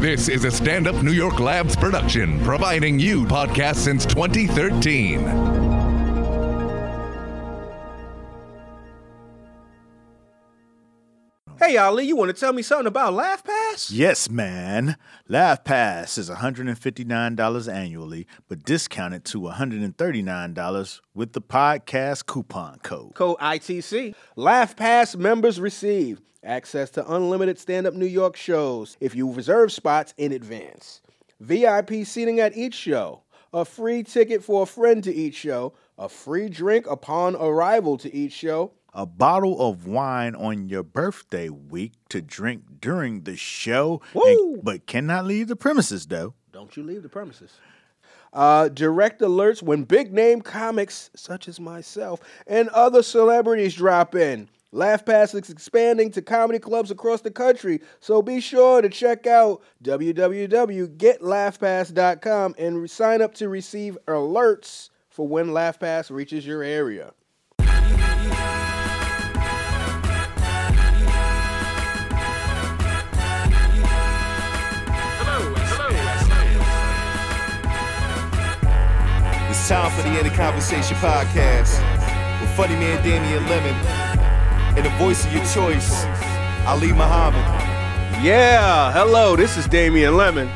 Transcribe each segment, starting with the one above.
This is a Stand Up New York Labs production, providing you podcasts since 2013. Hey, Ali, you want to tell me something about LaughPass? Yes, man. LaughPass is $159 annually, but discounted to $139 with the podcast coupon code. Code ITC. LaughPass members receive access to unlimited stand up New York shows if you reserve spots in advance, VIP seating at each show, a free ticket for a friend to each show, a free drink upon arrival to each show, A bottle of wine on your birthday week to drink during the show, and- but cannot leave the premises though. Don't you leave the premises. Uh, direct alerts when big name comics such as myself and other celebrities drop in. LaughPass is expanding to comedy clubs across the country, so be sure to check out www.getlaughpass.com and sign up to receive alerts for when LaughPass reaches your area. It's time for the In the Conversation podcast with funny man Damian Lemon and the voice of your choice, Ali Muhammad. Yeah, hello, this is Damian Lemon,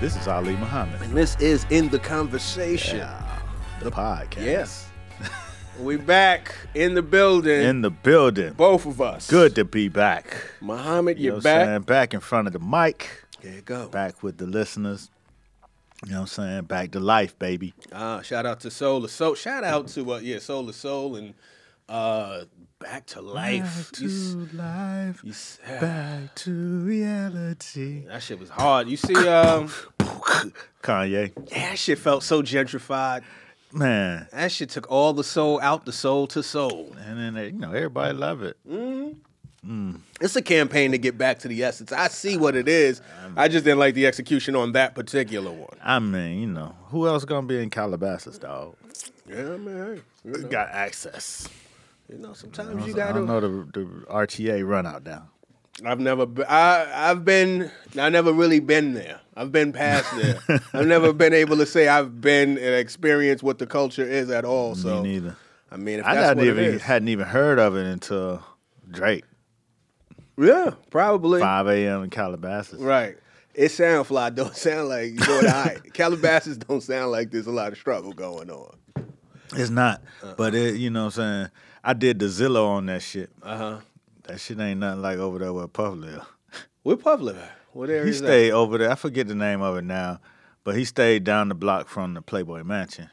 This is Ali Muhammad, and this is In the Conversation. the podcast. Yes. we back in the building. In the building. both of us. Good to be back. Muhammad, You know you're back. saying? Back in front of the mic, There you go. back with the listeners. You know what I'm saying? Back to life, baby. Ah, shout out to Soul II Soul. Shout out to uh, yeah, Soul II Soul and uh Back to Life. You life. you s- Back to reality. that shit was hard. You see, um, Kanye. yeah, that shit felt so gentrified. Man. That shit took all the soul out the soul to soul. And then, they, you know, everybody love it. It's a campaign to get back to the essence. I see what it is. I just didn't like the execution on that particular one. I mean, you know, who else gonna be in Calabasas, dog? Yeah, man. You know, Got access. You know sometimes you I gotta. don't know the, the RTA run out down. I've never been. I, I've been. I never really been there. I've been past there. I've never been able to say I've been and experienced what the culture is at all. So Me neither. I mean, if I hadn't what even hadn't even heard of it until Drake. yeah, probably 5 a.m. in Calabasas. right. It sound fly. Don't sound like you all right. Calabasas don't sound like there's a lot of struggle going on. It's not, Uh-uh. but it, you know what I'm saying? I did the Zillow on that shit. Uh huh. That shit ain't nothing like over there where Puff live. Where Puff live at? What area He is that? stayed over there. I forget the name of it now, but he stayed down the block from the Playboy Mansion.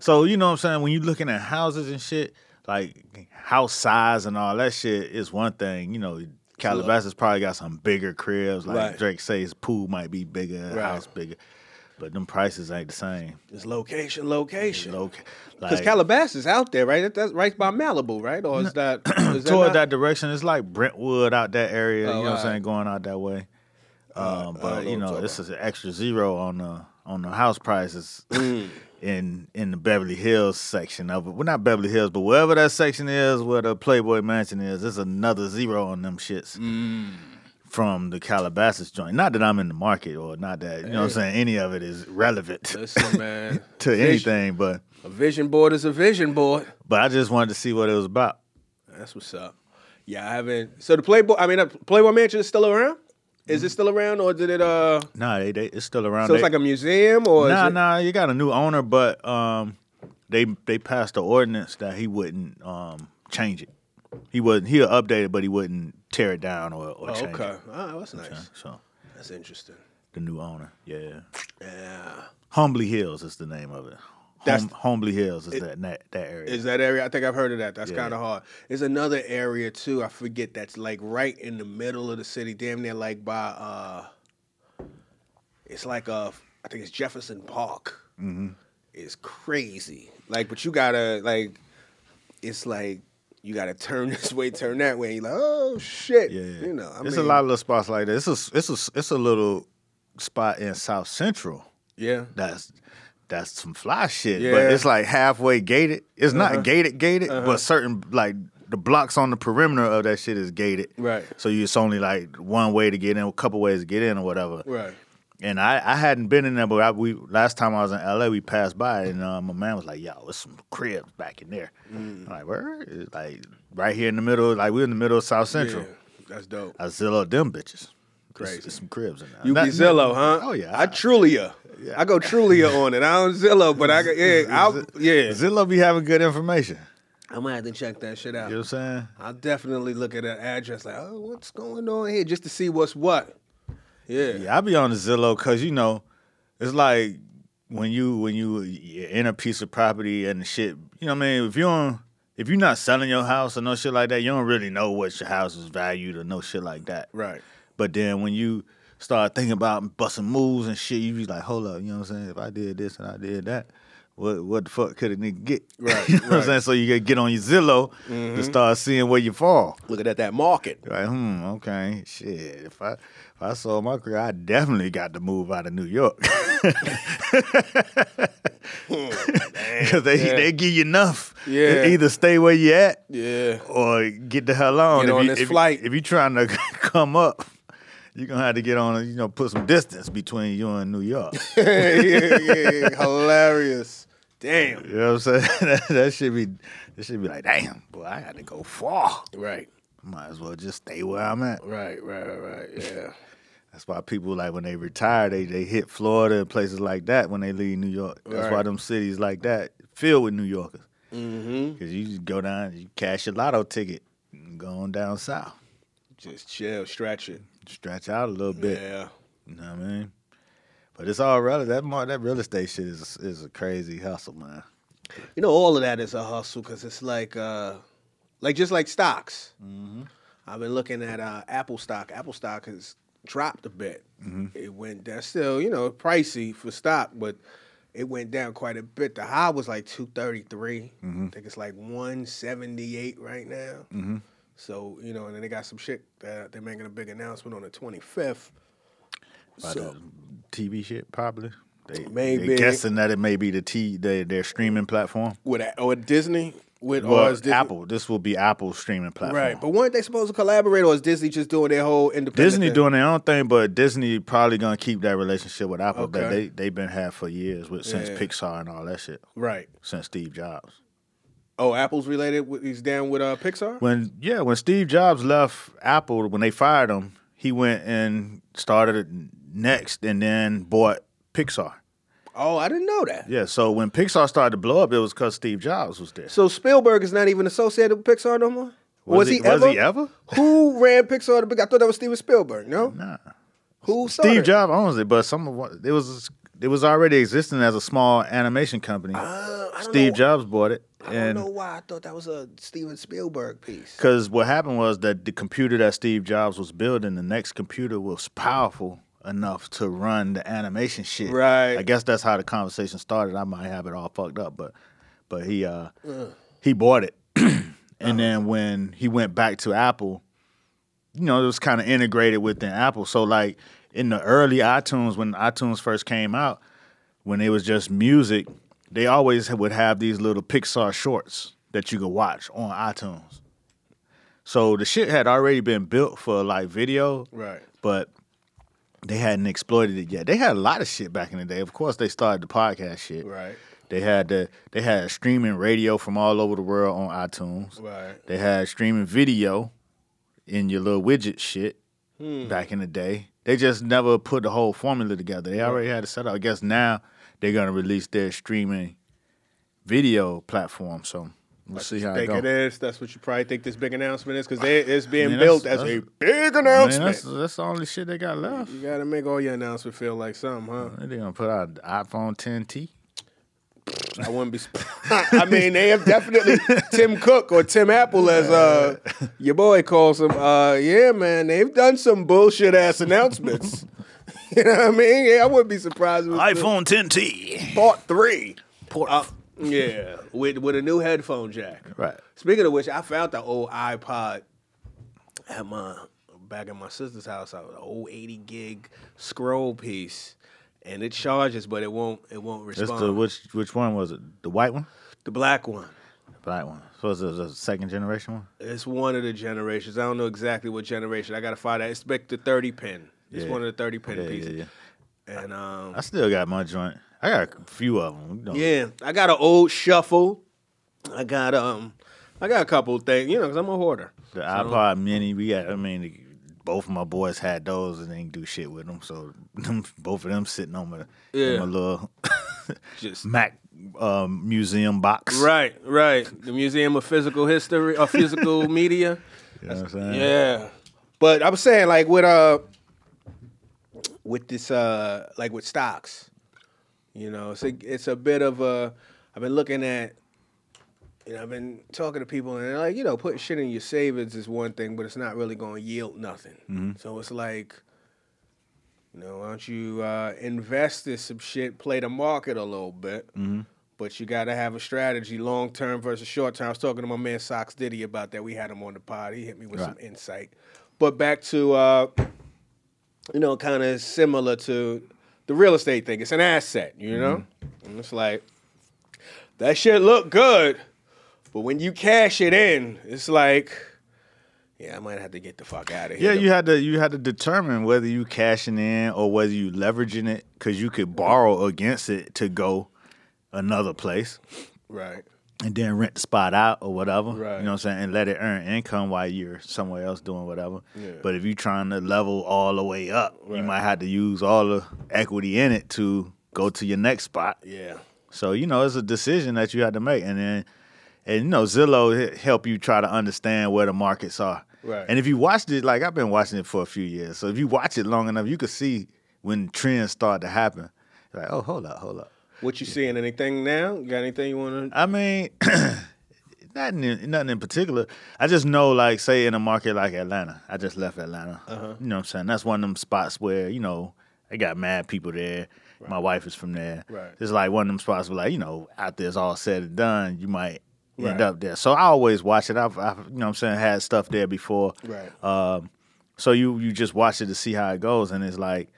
So you know what I'm saying? When you're looking at houses and shit, like house size and all that shit is one thing. You know, Calabasas probably got some bigger cribs. Like Right. Drake says, pool might be bigger, Right. house bigger. But them prices ain't the same. It's location, location. Because like, Calabasas out there, right? That- That's right by Malibu, right? Or is that is that toward not? that direction. It's like Brentwood out that area. Oh, you know what I'm saying? Going out that way. Um, I but know you know, this is an extra zero on the on the house prices Mm. in in the Beverly Hills section of it. Well, not Beverly Hills, but wherever that section is, where the Playboy Mansion is, there's another zero on them shits. Mm. From the Calabasas joint. Not that I'm in the market or not that, you know what I'm saying, any of it is relevant Listen, man. to Vision- anything, but A vision board is a vision board. but I just wanted to see what it was about. That's what's up. Yeah, I haven't. So the Playboy, I mean, uh, Playboy Mansion is still around. Is Mm-hmm. it still around, or did it? Uh, Nah, they, they, it's still around. so it's They- like a museum, or Nah, it, nah, you got a new owner, but um, they they passed the ordinance that he wouldn't um change it. He wouldn't. He'll update it, but he wouldn't tear it down or, or Oh, change okay. it. Oh, that's nice. So That's interesting. the new owner, yeah, Yeah. Holmby Hills is the name of it. That's- Hom- Holmby Hills is that, that that area. Is that area? I think I've heard of that. That's Yeah. kind of hard. There's another area too. I forget. That's like right in the middle of the city, damn near like by. uh It's like uh, I think it's Jefferson Park. Mm-hmm. It's crazy. Like, but you gotta like, it's like you gotta turn this way, turn that way. You're like, oh shit. yeah, You know, I there's mean, a lot of little spots like that. It's a it's a it's a little spot in South Central Yeah. that's that's some fly shit. Yeah. But it's like halfway gated. It's Uh-huh. not gated gated, but certain like the blocks on the perimeter of that shit is gated. Right. So you it's only like one way to get in, a couple ways to get in or whatever. Right. And I, I hadn't been in there, but I, we last time I was in LA, we passed by, and uh, my man was like, "Yo, there's some cribs back in there." Mm. I'm like, where? It's like right here in the middle, like we're in the middle of South Central. Yeah, that's dope. I Zillow them bitches. Crazy. There's, there's some cribs in there. You Not- be Zillow, huh? Oh yeah. I Trulia. I go Trulia on it. I don't Zillow, but I got yeah, I'll, yeah. Zillow be having good information. I might have to check that shit out. You know what I'm saying? I'll definitely look at that address like, oh, what's going on here, just to see what's what. Yeah. Yeah, I be on the Zillow because you know, it's like when you when you you're in a piece of property and the shit. You know what I mean? If you don't, if you're not selling your house or no shit like that, you don't really know what your house is valued or no shit like that. Right. But then when you start thinking about busting moves and shit, you be like, hold up, you know what I'm saying? If I did this and I did that, what what the fuck could a nigga get? Right, you know what I'm saying? So you gotta get on your Zillow to start seeing where you fall. Looking at that market. You're hmm, okay, shit. If I if I sold my career, I definitely got to move out of New York. Because they yeah. they give you enough. Yeah. Either stay where you at Yeah. or get the hell on. Get if on you, this if, flight. If you're trying to come up, you're gonna have to get on. You know, put some distance between you and New York. yeah, yeah, yeah. Hilarious. Damn. you know what I'm saying? that, that should be. That should be like, damn, boy, I got to go far. Right. Might as well just stay where I'm at. Right, right, right, right. Yeah. That's why people like when they retire, they they hit Florida and places like that when they leave New York. That's why them cities like that filled with New Yorkers. Mm-hmm. Because you just go down, you cash your lotto ticket, and go on down south, Just chill, stretch it. stretch out a little bit. Yeah. You know what I mean? But it's all relative. That that real estate shit is is a crazy hustle, man. You know, all of that is a hustle because it's like, uh, like just like stocks. Mm-hmm. I've been looking at uh, Apple stock. Apple stock has dropped a bit. Mm-hmm. It went down. Still, you know, pricey for stock, but it went down quite a bit. The high was like 233. Mm-hmm. I think it's like 178 right now. Mm-hmm. So you know, and then they got some shit that they're making a big announcement on the 25th by so, the TV shit, probably. They, maybe they guessing that it may be the T their, their streaming platform with or Disney with well, or Disney, Apple. This will be Apple streaming platform, right? But weren't they supposed to collaborate, or is Disney just doing their whole independent? Disney thing? doing their own thing, but Disney probably gonna keep that relationship with Apple okay. that they they've been had for years with since yeah. Pixar and all that shit, right? Since Steve Jobs. Oh, Apple's related. With, he's down with uh, Pixar. When yeah, when Steve Jobs left Apple, when they fired him, he went and started NeXT, and then bought Pixar. Oh, I didn't know that. Yeah, so when Pixar started to blow up, it was because Steve Jobs was there. So Spielberg is not even associated with Pixar no more. Was, he, ever? Was he ever? Who ran Pixar? The big? I thought that was Steven Spielberg. No. Nah. Who? Steve Jobs owns it, but some of what it was it was already existing as a small animation company. Uh, Steve know- Jobs bought it, I don't know why I thought that was a Steven Spielberg piece. Because what happened was that the computer that Steve Jobs was building, the NeXT computer was powerful enough to run the animation shit. Right. I guess that's how the conversation started. I might have it all fucked up, but but he uh he bought it. and then when he went back to Apple, you know, it was kind of integrated within Apple. So like in the early iTunes, when iTunes first came out, when it was just music, they always would have these little Pixar shorts that you could watch on iTunes. So the shit had already been built for like video, Right. but they hadn't exploited it yet. They had a lot of shit back in the day. Of course, they started the podcast shit. Right. They had the they had streaming radio from all over the world on iTunes. Right. They had streaming video in your little widget shit Hmm. back in the day. They just never put the whole formula together. They already had it set up. I guess now they're gonna release their streaming video platform. So we'll see how it Think goes. it is. That's what you probably think this big announcement is because it's being Man, built that's- as a that's- big I mean, announcement. that's, that's the only shit they got left. you got to make all your announcements feel like something, huh? They're gonna put out iPhone 10T. I wouldn't be. sp- I mean, they have definitely Tim Cook or Tim Apple, as uh, your boy calls him. Uh, yeah, man, they've done some bullshit ass announcements. you know what I mean? Yeah, I wouldn't be surprised. If iPhone 10T. part three. Port. Uh, yeah, with with a new headphone jack. right. Speaking of which, I found the old iPod at my back at my sister's house. I was an old eighty gig scroll piece, and it charges, but it won't it won't That's respond. the which which one was it? The white one? the black one. The Black one. So it's a, second generation one. It's one of the generations. I don't know exactly what generation. I gotta find out. It's back the thirty pin. It's Yeah. one of the thirty pin Yeah, pieces. yeah, yeah. And um, I still got my joint. I got a few of them. Know. yeah, I got an old shuffle. I got um, I got a couple of things. You know, because I'm a hoarder. The iPod Mini. We got. I mean, both of my boys had those and they didn't do shit with them. So them, both of them sitting on my, Yeah. my little Just Mac um, museum box. right, right. The Museum of Physical History or Physical Media. You know what I'm saying? Yeah. But I was saying like with uh with this uh like with stocks, you know, it's a it's a bit of a I've been looking at you know, I've been talking to people and they're like, you know, putting shit in your savings is one thing, but it's not really gonna yield nothing. So it's like you know, why don't you uh, invest in some shit, play the market a little bit, but you got to have a strategy, long term versus short term. I was talking to my man Sox Diddy about that. We had him on the pod. He hit me with some insight. But back to, uh, you know, kind of similar to the real estate thing. It's an asset, you know? Mm-hmm. And it's like, that shit look good, but when you cash it in, it's like, yeah, I might have to get the fuck out of here. Yeah, you had to you had to determine whether you cashing in or whether you leveraging it because you could borrow against it to go another place right. And then rent the spot out or whatever. Right. You know what I'm saying? And let it earn income while you're somewhere else doing whatever. Yeah. But if you're trying to level all the way up, Right. you might have to use all the equity in it to go to your next spot. Yeah. So you know, it's a decision that you had to make, and then and you know Zillow help you try to understand where the markets are. Right. And if you watched it, like I've been watching it for a few years, so if you watch it long enough, you could see when trends start to happen. You're like, oh, hold up, hold up. What you seeing? Anything now? You got anything you want to? I mean, nothing, in, nothing in particular. I just know, like, say in a market like Atlanta, I just left Atlanta. Uh-huh. You know what I'm saying? That's one of them spots where you know they got mad people there. My wife is from there. Right. It's like one of them spots where, like, you know, after it's all said and done, you might Right. end up there. So I always watch it. I've, I've, you know, what I'm saying, had stuff there before. Right. Um, so you you just watch it to see how it goes, and it's like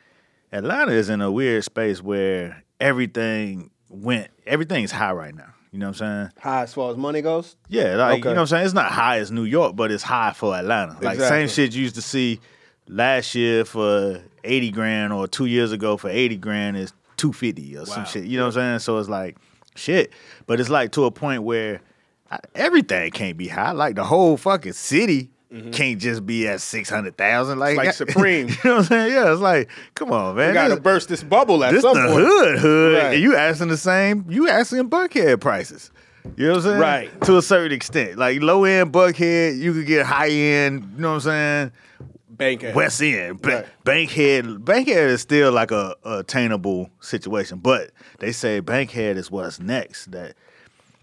Atlanta is in a weird space where everything went, everything's high right now. You know what I'm saying? High as far as money goes. Yeah, like Okay. you know what I'm saying. It's not high as New York, but it's high for Atlanta. Like Exactly. same shit you used to see last year for eighty grand, or two years ago for eighty grand is two fifty or some shit. You know what I'm saying? So it's like shit, but it's like to a point where I- everything can't be high. Like the whole fucking city. Can't just be at six hundred thousand, like Mm-hmm. like Supreme. you know what I'm saying? Yeah, it's like, come on, man. We got to This- burst this bubble at this some the point. hood, hood, Right. and you asking the same. You asking Buckhead prices. You know what I'm saying? Right. To a certain extent, like low end Buckhead, you could get high end. You know what I'm saying? Bank West End, ba- Right. Bankhead. Bankhead is still like a, a attainable situation, but they say Bankhead is what's next. That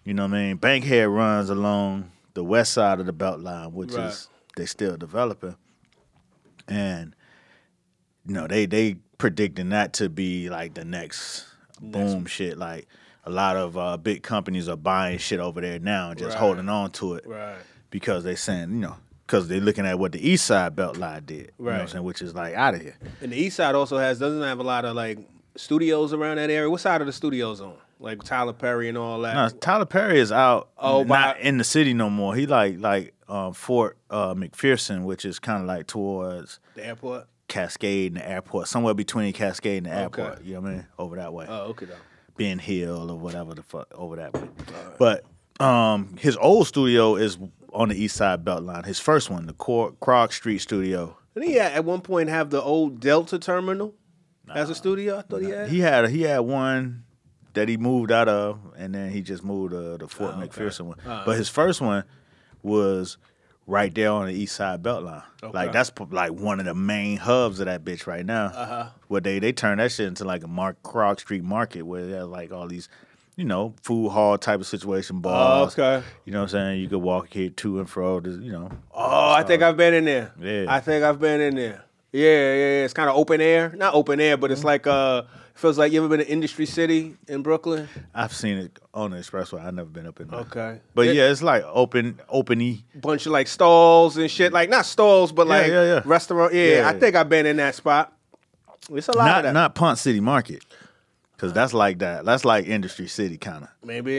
you know what I mean. Bankhead runs along the west side of the Beltline, which Right. is they still developing, and you know they they predicting that to be like the next boom shit. Like a lot of uh, big companies are buying shit over there now and just Right. holding on to it Right. because they saying you know because they're looking at what the East Side Belt Line did, you know Right. saying, which is like out of here. And the East Side also has doesn't have a lot of like studios around that area. What side of the studios on? Like Tyler Perry and all that. No, Tyler Perry is out. Oh, Oh, by- not in the city no more. He like like um, Fort uh, McPherson, which is kind of like towards the airport. Cascade and the airport, somewhere between Cascade and the Okay. airport. You know what I mean? Over that way. Oh, okay though. Ben Hill or whatever the fuck over that way. But um, his old studio is on the East Side Beltline. His first one, the Cor- Krog Street Studio. Didn't he at one point have the old Delta terminal as a studio? I thought he had. He had he had one that he moved out of, and then he just moved uh, the Fort Oh, okay. McPherson one. Uh-huh. But his first one was right there on the East Side Beltline. Okay. Like that's like one of the main hubs of that bitch right now. Uh-huh. Where they they turned that shit into like a Mark Krog Street market where they have like all these, you know, food hall type of situation Oh, okay. You know what I'm saying? You could walk here to and fro. To, you know. Oh, I think I've been in there. Yeah. I think I've been in there. Yeah, yeah, yeah. It's kind of open air. Not open air, but Mm-hmm. it's like uh feels like you ever been to Industry City in Brooklyn? I've seen it on the expressway. I've never been up in there. Okay. But It- yeah, it's like open, openy. bunch of like stalls and shit. Like not stalls, but Yeah, like yeah, yeah. restaurant. Yeah, Yeah. I think I've been in that spot. It's a lot of not that. not Ponce City Market. Cause that's like that. That's like industry city kind of. Maybe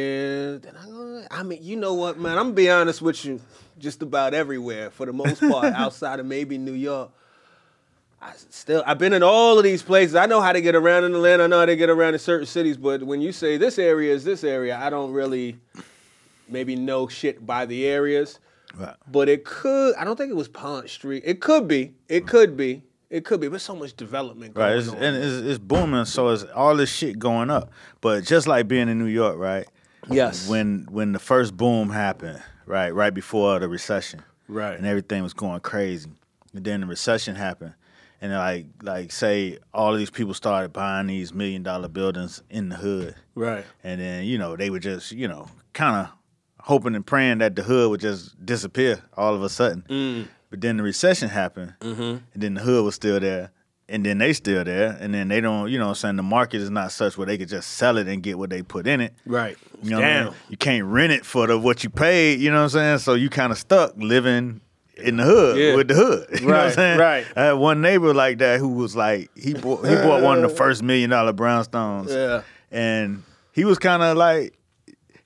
then I'm gonna, I mean, you know what, man? I'm gonna be honest with you. Just about everywhere, for the most part, outside of maybe New York. I still, I've been in all of these places. I know how to get around in the land. I know how to get around in certain cities. But when you say this area is this area, I don't really maybe know shit by the areas. Right. But it could. I don't think it was Pont Street. It could be. It mm. could be. It could be. But so much development going Right. It's, and it's, it's booming, so it's all this shit going up. But just like being in New York, right? yes. When when the first boom happened, right, right before the recession, Right. and everything was going crazy, and then the recession happened, and like like say all of these people started buying these million dollar buildings in the hood, right. and then you know they were just you know kind of hoping and praying that the hood would just disappear all of a sudden. Mm. But then the recession happened, Mm-hmm. and then the hood was still there, and then they still there, and then they don't, you know, what I'm saying the market is not such where they could just sell it and get what they put in it. Right. You know, what I mean? Damn. you can't rent it for the what you paid. You know what I'm saying? So you kind of stuck living in the hood Yeah. with the hood. You know what I'm Right, saying? right. I had one neighbor like that who was like he bought he bought one of the first million dollar brownstones. Yeah. and he was kind of like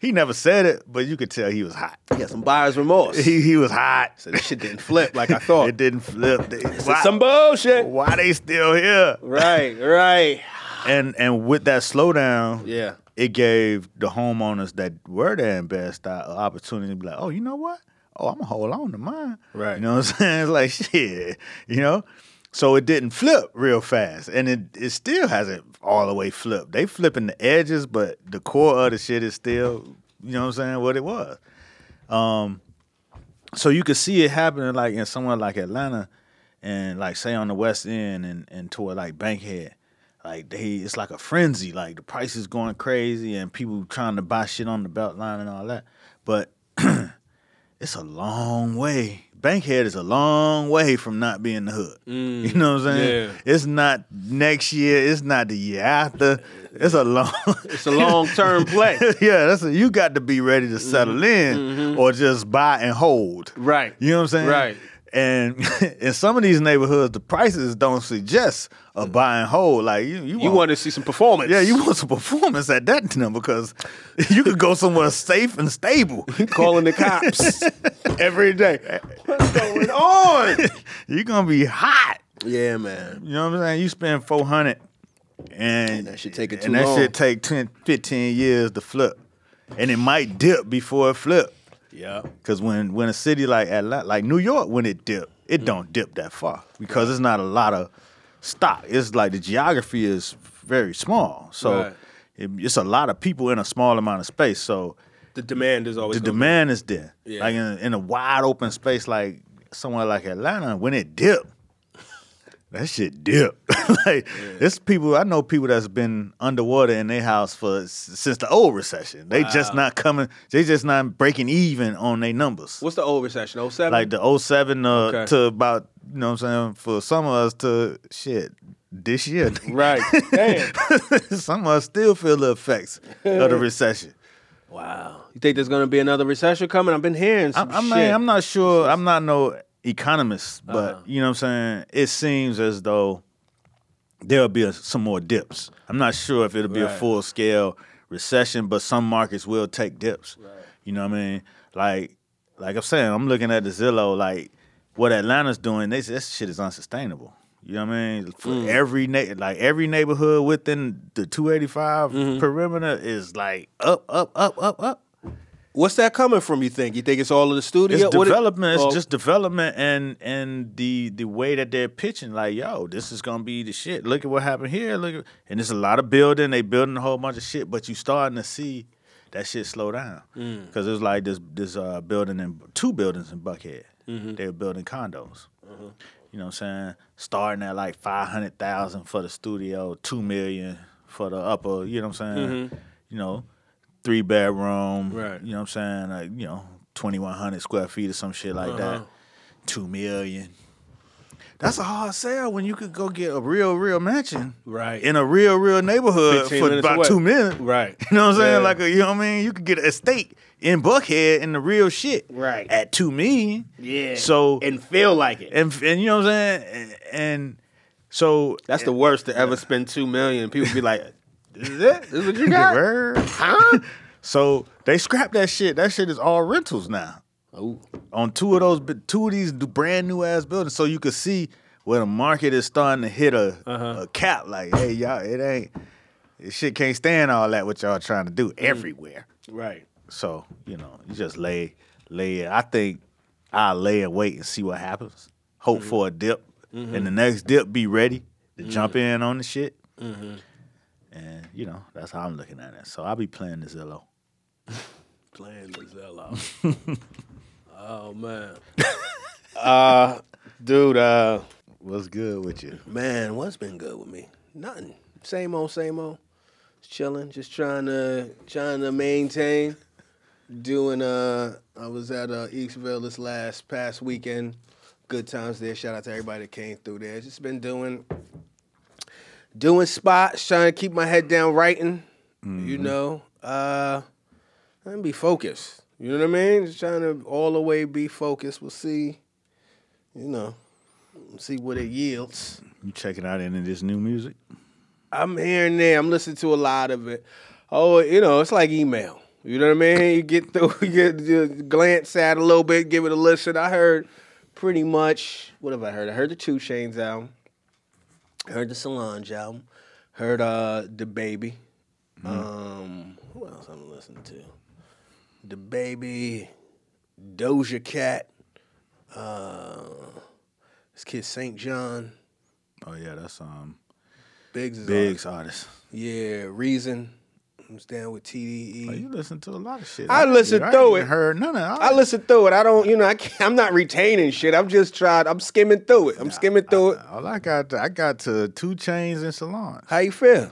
he never said it, but you could tell he was hot. He got some buyer's remorse. He he was hot. So this shit didn't flip like I thought. It didn't flip. They- It's why, some bullshit. why they still here? Right, right. And and with that slowdown, Yeah. it gave the homeowners that were there in Bed-Stuy an opportunity to be like, oh, you know what? Oh, I'm gonna hold on to mine. Right. You know what I'm saying? It's like shit. You know. So it didn't flip real fast, and it it still hasn't all the way flipped. They flipping the edges, but the core of the shit is still, you know what I'm saying, what it was. Um, so you could see it happening like in somewhere like Atlanta, and like say on the West End and and toward like Bankhead, like they it's like a frenzy. Like the price is going crazy, and people trying to buy shit on the belt line and all that. But it's a long way. Bankhead is a long way from not being the hood. you mm, know what I'm saying? yeah. It's not next year. It's not the year after. It's a long. It's a long term play. yeah, that's a, you got to be ready to settle mm-hmm. in mm-hmm. or just buy and hold. Right. You know what I'm saying? Right. And in some of these neighborhoods, the prices don't suggest a mm. buy and hold. Like you, you, You want to see some performance. yeah, you want some performance at that number because you could go somewhere safe and stable. calling the cops every day. What's going on? You're gonna be hot. Yeah, man. You know what I'm saying? You spend four hundred, and That should take it too and that long. shit take 10, 15 years to flip, and it might dip before it flip. Yeah. Cause when when a city like Atlanta, like New York, when it dip, it mm. don't dip that far because it's not a lot of stock. It's like the geography is very small, so Right. it, it's a lot of people in a small amount of space. So The demand is always the gonna be- demand is there. Yeah. Like in, in a wide open space like somewhere like Atlanta, when it dip, that shit dip. like it's people I know people that's been underwater in their house for since the old recession. They just not coming. They just not breaking even on their numbers. What's the old recession? 07? Like the 07 uh, Okay. to about you know what I'm saying for some of us to shit this year. Right. Damn. some of us still feel the effects of the recession. wow. You think there's gonna be another recession coming? I've been hearing some I, I shit. mean, I'm not sure. I'm not no economist, but Uh-huh. you know what I'm saying. It seems as though there'll be a, some more dips. I'm not sure if it'll be a full scale recession, but some markets will take dips. You know what I mean? Like, like I'm saying, I'm looking at the Zillow. Like, what Atlanta's doing, they this shit is unsustainable. You know what I mean? For Mm. every na- like every neighborhood within the 285 Mm-hmm. perimeter is like up, up, up, up, up. What's that coming from? You think? You think it's all of the studio? It's What it- development. oh, It's just development and and the the way that they're pitching. Like, yo, this is gonna be the shit. Look at what happened here. Look, at, and there's a lot of building. They building a whole bunch of shit, but you starting to see that shit slow down Mm. because it was like this this uh, building in two buildings in Buckhead. Mm-hmm. They were building condos. You know what I'm saying? Starting at like five hundred thousand for the studio, two million for the upper. You know what I'm saying? You know, three bedroom. Right. You know what I'm saying? Like you know, twenty one hundred square feet or some shit like Uh-huh. that. Two million. That's a hard sale when you could go get a real, real mansion Right. in a real, real neighborhood for about away. two million. Right. You know what I'm saying? Yeah. Like a, you know what I mean? You could get an estate in Buckhead in the real shit. Right. At two million. Yeah. So and feel like it. and and you know what I'm saying? And, and so That's the worst to ever spend two million. People be like, This is it. This is what you got. Huh? So they scrapped that shit. That shit is all rentals now. Oh, on two of those, two of these brand new ass buildings, so you could see where the market is starting to hit a, Uh-huh. a cap. Like, hey, y'all, it ain't, this shit can't stand all that what y'all trying to do Mm. everywhere. right. So you know, you just lay, lay it. I think I lay and wait and see what happens. Hope Mm-hmm. for a dip, and the next dip be ready to jump in on the shit. And you know, that's how I'm looking at it. So I'll be playing the Zillow. Playing the Zillow. oh man. uh, dude. Uh, What's good with you? man, what's been good with me? Nothing. Same old, same old. Just chilling. Just trying to trying to maintain. Doing. Uh, I was at uh, Eastville this last past weekend. Good times there. Shout out to everybody that came through there. Just been doing. Doing spots, trying to keep my head down, writing. You know, uh, and be focused. You know what I mean? Just trying to all the way be focused. We'll see. You know, see what it yields. You checking out any of this new music? I'm here and there. I'm listening to a lot of it. Oh, you know, it's like email. You know what I mean? You get through, you get you glance at it a little bit, give it a listen. I heard pretty much what have I heard? I heard the Two Chainz album. Heard the Solange album. Heard uh DaBaby. Um, who else I'm listening to? DaBaby, Doja Cat, uh, this kid SAINt JHN, Oh yeah, that's um Biggs is Biggs artist. Yeah, Reason. I'm down with TDE. Oh, you listen to a lot of shit. I listened ain't through even it. Heard none of. I listen through it. I don't, you know, I can't, I'm not retaining shit. I'm just trying. I'm skimming through it. I'm skimming through it. All I got, I got to Two Chainz and Solange. How you feel?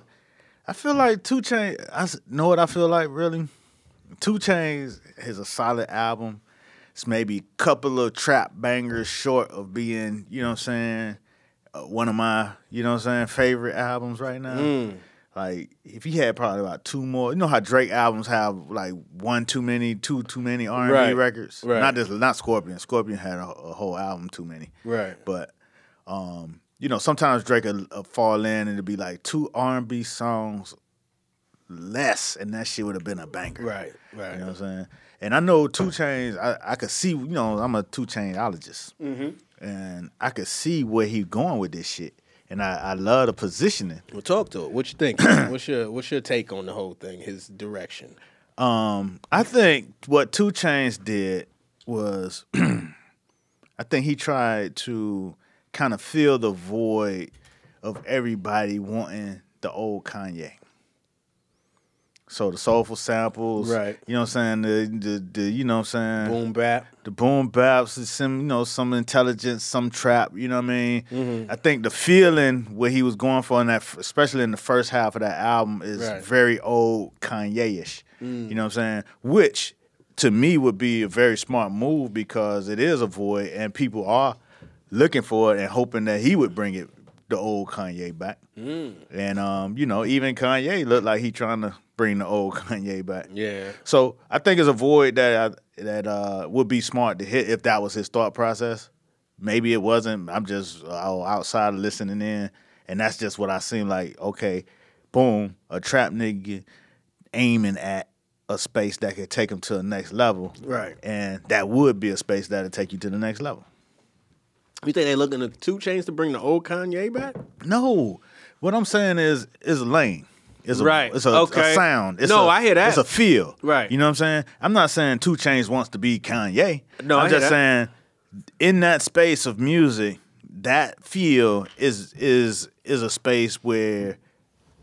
I feel like Two Chainz. I know what I feel like. Really, Two Chainz is a solid album. It's maybe a couple of trap bangers short of being, you know what I'm saying, uh, one of my, you know what I'm saying, favorite albums right now. Mm. Like if he had probably about two more, you know how Drake albums have like one too many, two too many R and B records. Right. Not just not Scorpion. Scorpion had a, a whole album too many. Right. But um, you know, sometimes Drake will, will fall in and it'd be like two R and B songs less, and that shit would have been a banger. Right. Right. You know what I'm saying? And I know Two Chainz. I, I could see. You know, I'm a Two Chainologist, Mm-hmm. and I could see where he's going with this shit. And I, I love the positioning. Well, talk to it. What you think? what's your What's your take on the whole thing? His direction. Um, I think what Two Chainz did was, I think he tried to kind of fill the void of everybody wanting the old Kanye. So the soulful samples, Right. You know what I'm saying? The the, the you know what I'm saying? Boom bap. the boom baps, some you know some intelligence, some trap. You know what I mean? Mm-hmm. I think the feeling what he was going for in that, especially in the first half of that album, is Right. Mm. very old Kanye-ish. You know what I'm saying? Which to me would be a very smart move because it is a void and people are looking for it and hoping that he would bring it the old Kanye back. Mm. And um, you know, even Kanye looked like he trying to bring the old Kanye back. Yeah. So I think it's a void that I, that uh, would be smart to hit if that was his thought process. Maybe it wasn't. I'm just uh, outside listening in, and that's just what I seem like. Okay, boom, a trap nigga aiming at a space that could take him to the next level, Right. And that would be a space that'll take you to the next level. You think they looking at Two Chainz to bring the old Kanye back? No, what I'm saying is is a lane. It's a, Right. It's a, a Okay. sound. It's No, a- I hear that. It's a feel. Right. You know what I'm saying? I'm not saying Two Chainz wants to be Kanye. No, I'm just saying in that space of music, that feel is is is a space where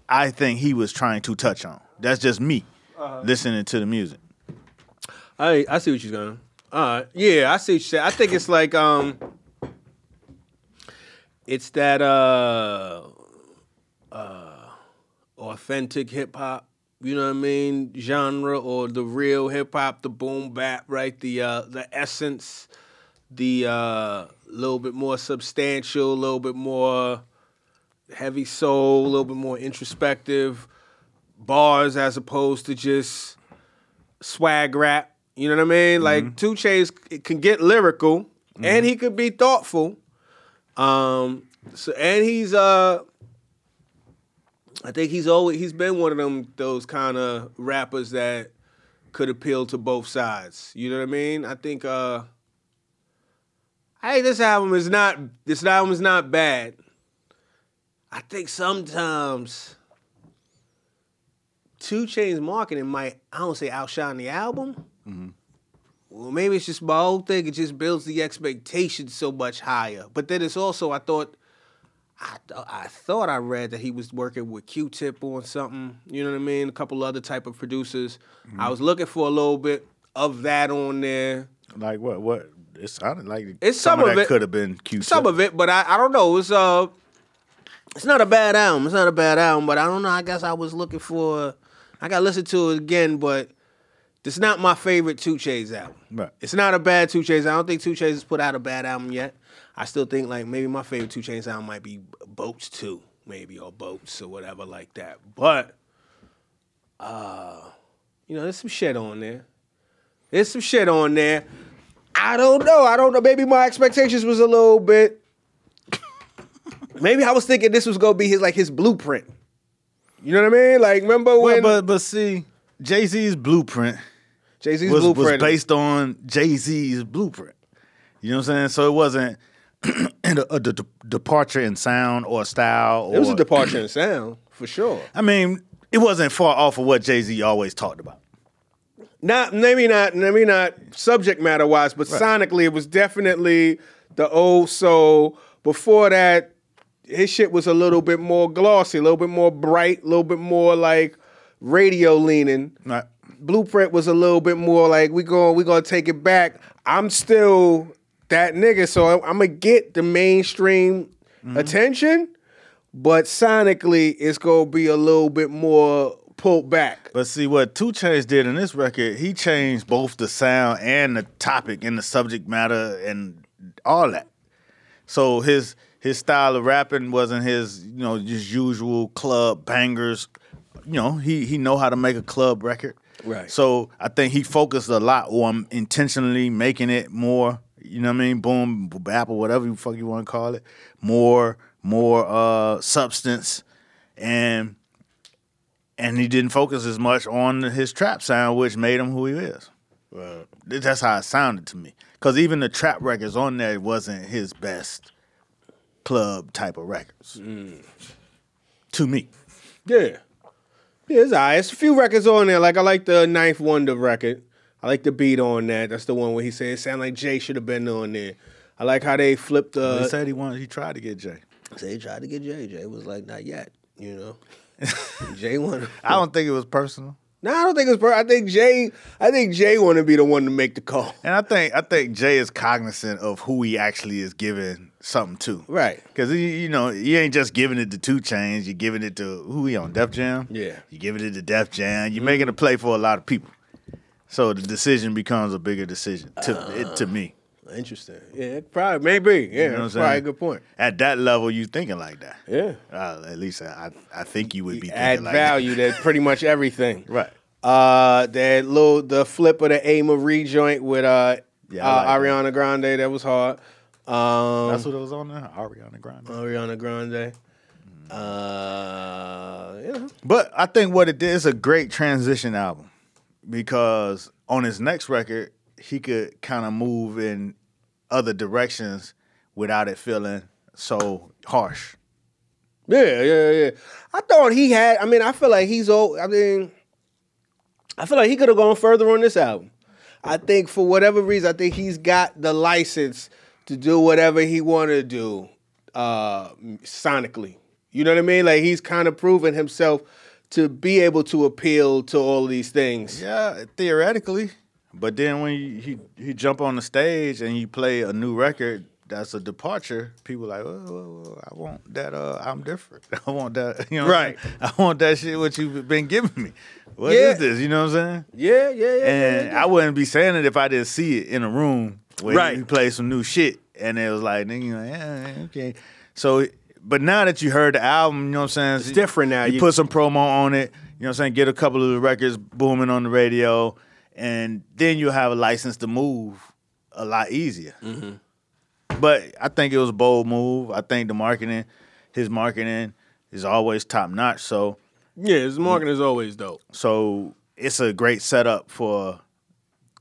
I think he was trying to touch on. That's just me Uh-huh. listening to the music. I I see what you're going. All right. Yeah, I see what you say. I think it's like um it's that uh authentic hip hop, you know what I mean, genre or the real hip hop, the boom bap, right? The uh the essence, the uh little bit more substantial, a little bit more heavy soul, a little bit more introspective bars as opposed to just swag rap. You know what I mean? Like Two Chainz can get lyrical, and he could be thoughtful. Um, so and he's uh, I think he's always he's been one of them those kind of rappers that could appeal to both sides. You know what I mean? I think uh Hey, this album is not this album is not bad. I think sometimes Two Chainz marketing might I don't say outshine the album. Well, maybe it's just my whole thing. It just builds the expectation so much higher. But then it's also I thought I, I thought I read that he was working with Q-Tip on something. You know what I mean? A couple other type of producers. I was looking for a little bit of that on there. Like what? What? It sounded like It's some, some of it. could have been Q-Tip. Some of it, but I, I don't know. It's uh, it's not a bad album. It's not a bad album, but I don't know. I guess I was looking for. I got to listen to it again, but it's not my favorite Two Chainz album. Right. It's not a bad Two Chainz. I don't think Two Chainz has put out a bad album yet. I still think like maybe my favorite Two Chainz album might be Boats Two, maybe or Boats or whatever like that. But uh, you know, there's some shit on there. There's some shit on there. I don't know. I don't know. Maybe my expectations was a little bit. Maybe I was thinking this was gonna be his like his blueprint. You know what I mean? Like remember when? Well, but but see, Jay Z's blueprint Jay Z's was, was based on Jay Z's blueprint. You know what I'm saying? So it wasn't a, a de- departure in sound or style. Or, It was a departure in sound for sure. I mean, it wasn't far off of what Jay Z always talked about. Not maybe not maybe not subject matter wise, but sonically it was definitely the old soul. Before that, his shit was a little bit more glossy, a little bit more bright, a little bit more like radio leaning. Right. Blueprint was a little bit more like we going we gonna take it back. I'm still that nigga, so I'm, gonna get the mainstream mm-hmm. attention, but sonically it's gonna be a little bit more pulled back. But see what Two Chainz did in this record, he changed both the sound and the topic and the subject matter and all that. So his his style of rapping wasn't his, you know, just usual club bangers. You know, he he know how to make a club record. Right. So I think he focused a lot on intentionally making it more, you know what I mean, boom, bap or whatever you fuck you want to call it, more more uh substance and and he didn't focus as much on his trap sound, which made him who he is. That's how it sounded to me. Because even the trap records on there wasn't his best club type of records. To me. Yeah. Yeah, it's alright. It's a few records on there. Like I like the 9th Wonder record. I like the beat on that. That's the one where he said it sounded like Jay should have been on there. I like how they flipped the. he said he wanted, he tried to get Jay. Say he tried to get Jay. Jay was like, not yet. You know. Jay wanted. I don't think it was personal. No, I don't think it's. Per- I think Jay. I think Jay want to be the one to make the call. And I think I think Jay is cognizant of who he actually is giving something to. Right. Because you know, you ain't just giving it to Two Chainz. You're giving it to who he on Def Jam. Yeah. You're giving it to Def Jam. You're making a play for a lot of people. So the decision becomes a bigger decision to it, to me. Interesting. Yeah, probably maybe. Yeah, You know that's probably a good point. At that level, you thinking like that. Yeah. Uh, at least I I think you would be thinking Add like value to pretty much everything. Right. Uh, that little the flip of the A Marie joint with uh, Yeah, uh like Ariana Grande that was hard. Um, That's what it was on there. Ariana Grande. Ariana Grande. Uh, you know, But I think what it did is a great transition album because on his next record, he could kind of move in other directions without it feeling so harsh. yeah, yeah, yeah. I thought he had. I mean, I feel like he's old. I mean, I feel like he could have gone further on this album. I think for whatever reason, I think he's got the license to do whatever he want to do uh, sonically. You know what I mean? Like he's kind of proven himself to be able to appeal to all these things. Yeah, theoretically. But then when you, he he jump on the stage and you play a new record that's a departure, people like, oh, I want that. Uh, I'm different. I want that. You know, what I'm Right. saying? I want that shit. What you've been giving me. What is Yeah. this? You know what I'm saying? Yeah, yeah, yeah. And yeah, I wouldn't be saying it if I didn't see it in a room where Right. he played some new shit, and it was like, nigga, you like, yeah, okay. So, but now that you heard the album, you know what I'm saying? It's different now. You, You- put some promo on it. You know what I'm saying? Get a couple of the records booming on the radio, and then you'll have a license to move a lot easier. Mm-hmm. But I think it was a bold move. I think the marketing, his marketing, is always top notch. So Yeah, his marketing is always dope. so it's a great setup for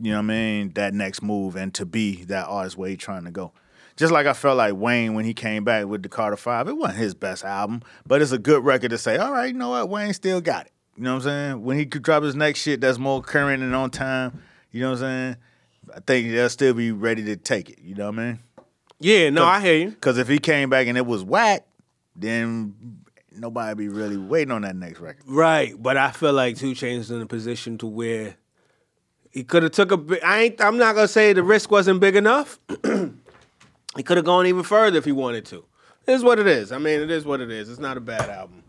you know what I mean that next move and to be that artist where he's trying to go. Just like I felt like Wayne when he came back with the Carter Five, it wasn't his best album, but it's a good record to say, all right, you know what, Wayne still got it. You know what I'm saying? When he could drop his next shit that's more current and on time, you know what I'm saying? I think they'll still be ready to take it. You know what I mean? Yeah, no, I hear you. Because if he came back and it was whack, then nobody be really waiting on that next record. Right, but I feel like Two Chainz in a position to where he could have took a. I ain't. I'm not gonna say the risk wasn't big enough. he could have gone even further if he wanted to. It is what it is. I mean, it is what it is. It's not a bad album.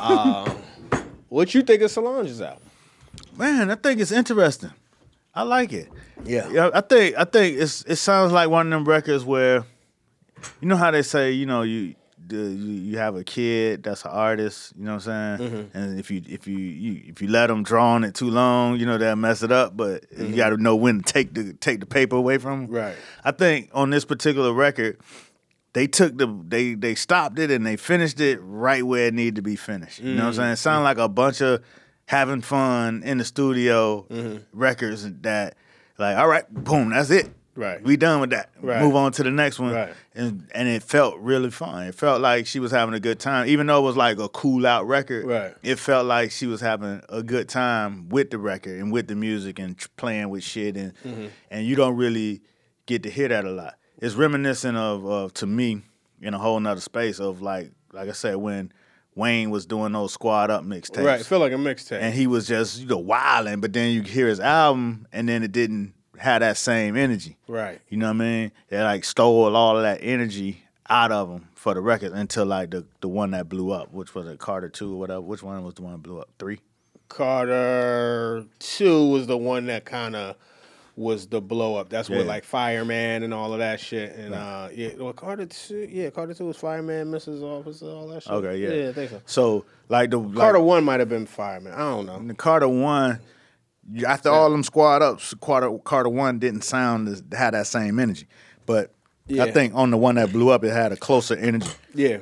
Um, what you think of Solange's album? Man, I think it's interesting. I like it. Yeah. Yeah, I think I think it's it sounds like one of them records where you know how they say, you know, you the, you, have a kid that's an artist, you know what I'm saying? Mm-hmm. And if you if you, you if you let them draw on it too long, you know they'll mess it up, but you got to know when to take the take the paper away from them. Mm-hmm. Right. I think on this particular record they took the they they stopped it and they finished it right where it needed to be finished. You know what I'm mm, saying? It sounded mm. like a bunch of having fun in the studio mm-hmm. records that like, all right, boom, that's it. Right. We done with that. Right. Move on to the next one. Right. And and it felt really fun. It felt like she was having a good time. Even though it was like a cool out record. Right. It felt like she was having a good time with the record and with the music and playing with shit and Mm-hmm. and you don't really get to hear that a lot. It's reminiscent of, of to me in a whole nother space of like like I said when Wayne was doing those squad up mixtapes Right, feel like a mixtape. and he was just you know wilding, but then you hear his album and then it didn't have that same energy. right. You know what I mean? They like stole all of that energy out of him for the record until like the the one that blew up, which was a Carter two or whatever. Which one was the one that blew up? Three. Carter two was the one that kind of was the blow up. That's with Yeah. like Fireman and all of that shit. And uh, yeah, well, Carter two, yeah, Carter two was Fireman, Mrs. Officer, all that shit. Okay, yeah. yeah, I think so. So like the like, Carter one might have been Fireman. I don't know. the Carter one. you- After all them squad ups, Carter Carter one didn't sound as, had that same energy, but Yeah. I think on the one that blew up, it had a closer energy. Yeah,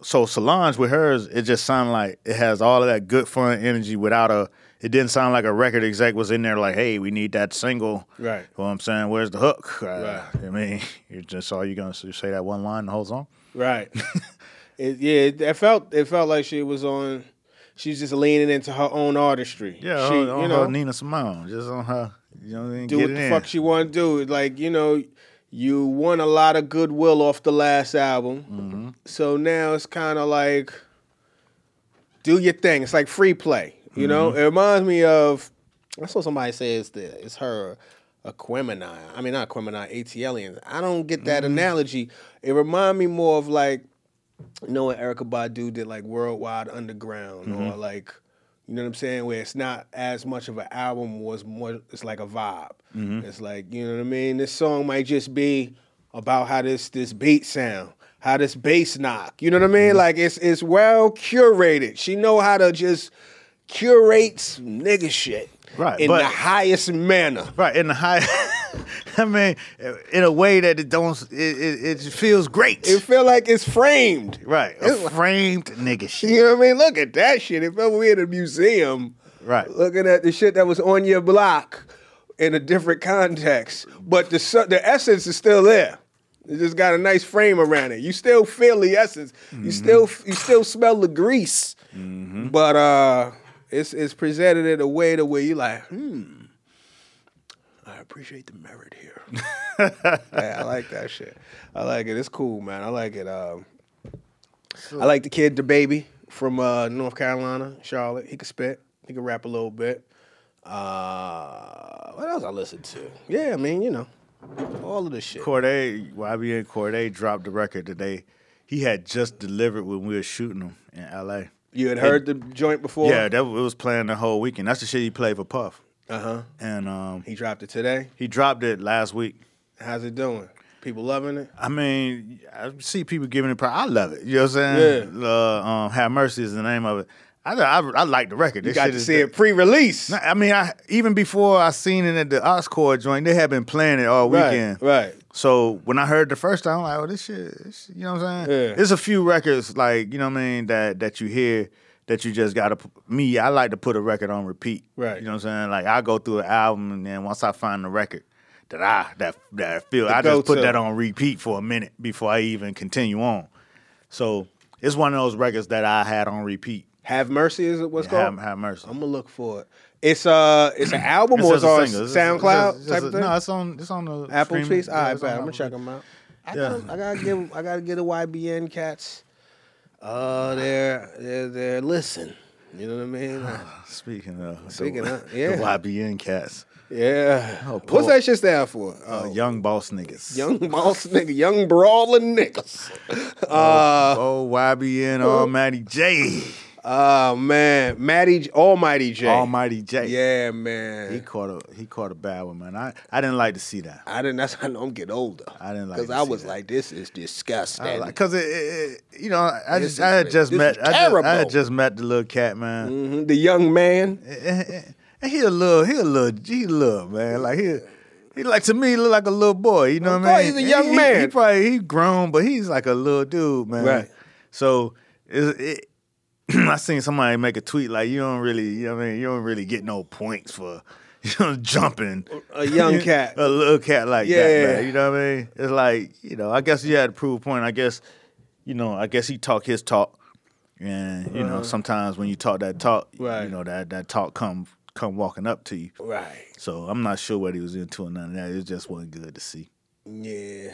so Solange with hers, it just sounded like it has all of that good fun energy without a. It didn't sound like a record exec was in there like, "Hey, we need that single." Right. You know what I'm saying? Where's the hook? Uh, Right. I mean, you just all you're gonna say that one line the whole song? right. it, yeah, it, it felt it felt like she was on. She's just leaning into her own artistry. Yeah, she, on, on you know, Nina Simone, just on her. You know what I mean? do what the in. fuck she want to do. Like you know, you won a lot of goodwill off the last album, Mm-hmm. so now it's kind of like do your thing. It's like free play. You know, Mm-hmm. it reminds me of. I saw somebody say it's the it's her. Aquemini. I mean, not Aquemini, ATLiens. I don't get that Mm-hmm. analogy. It remind me more of like, you know, what Erykah Badu did, like Worldwide Underground, Mm-hmm. or like, you know what I'm saying, where it's not as much of an album, was more. It's like a vibe. Mm-hmm. It's like you know what I mean. This song might just be about how this this beat sound, how this bass knock. You know what I mean? Mm-hmm. Like it's it's well curated. She know how to just curate some nigga shit Right, in but- the highest manner. Right in the high. I mean, in a way that it don't. It it, it feels great. It feel like it's framed. right, a framed nigga shit. You know what I mean? Look at that shit. It felt we in a museum Right. looking at the shit that was on your block in a different context. But the the essence is still there. It just got a nice frame around it. You still feel the essence. You still you still smell the grease. But uh it's it's presented in a way to where you like, hmm. I appreciate the merit here. yeah, I like that shit. I like it. It's cool, man. I like it. Um, I like the kid, the baby from uh, North Carolina, Charlotte. He could spit. He could rap a little bit. Uh, what else I listen to? Yeah, I mean, you know, all of this shit. Cordae, YBN Cordae dropped the record today. He had just delivered when we were shooting him in L.A. You had heard the joint before? Yeah, that it was playing the whole weekend. That's the shit he played for Puff, Uh huh. and um, He dropped it today. he dropped it last week. How's it doing? People loving it. I mean, I see people giving it. Pro- I love it. You know what I'm saying? Uh, um, Have Mercy is the name of it. I I, I like the record. You This got shit to see it pre-release. I mean, I even before I seen it at the Oxcord joint, they had been playing it all weekend. right. right. So when I heard the first time, I'm like, oh, this shit, this- you know what I'm saying? Yeah. There's a few records like, you know what I mean, that that you hear that you just gotta me, I like to put a record on repeat. Right. You know what I'm saying? Like I go through an album and then once I find the record that I that that I feel I just put that on repeat for a minute before I even continue on. So it's one of those records that I had on repeat. Have Mercy is it what's have, called? have mercy. I'm gonna look for it. It's uh it's an album It's or just it's a on single. It's- SoundCloud it's just- type it's of thing. No, it's on it's on the Apple streaming. Trees. All Yeah, right, it's on bet. I'm gonna check them out. I, Yeah. gotta, I gotta give I gotta get the YBN cats. Uh, they're they're they're listen. You know what I mean? Speaking of Speaking the, of- yeah. the YBN cats, yeah. Oh, What's that shit stand for? uh, Oh, young boss niggas, young boss nigga, young brawling niggas. Uh, oh YBN, Almighty Jay, oh man, Matty Almighty Jay. Almighty Jay. Yeah, man. he caught a he caught a bad one, man. I, I didn't like to see that. I didn't. That's how I know I'm getting older. I didn't like because I was that. like, this is disgusting. Because it, it, it- you know, I This just I had just met I, just, I had just met the little cat man. Mhm, The young man. And he a little, he a little, he a little man. Like he, he like to me he look like a little boy. You know what I mean? he's a young He- he- man. He, probably he grown, but he's like a little dude, man. Right. So it, it, I seen somebody make a tweet like, "You don't really, you know what I mean? You don't really get no points for." You know, jumping A young cat. a little cat like Yeah. that, man. You know what I mean? It's like, you know, I guess he had to prove a point. I guess, you know, I guess he talk his talk, and you know, sometimes when you talk that talk, Uh-huh. Right. you know that that talk come come walking up to you. Right. So I'm not sure what he was into or none of that. It just wasn't good to see. Yeah.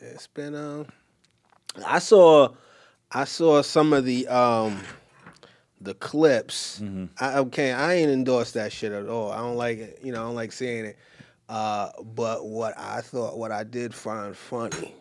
It's been um I saw I saw some of the um the clips. Mm-hmm. I okay, I ain't endorse that shit at all. I don't like it, you know, I don't like seeing it. Uh but what I thought what I did find funny.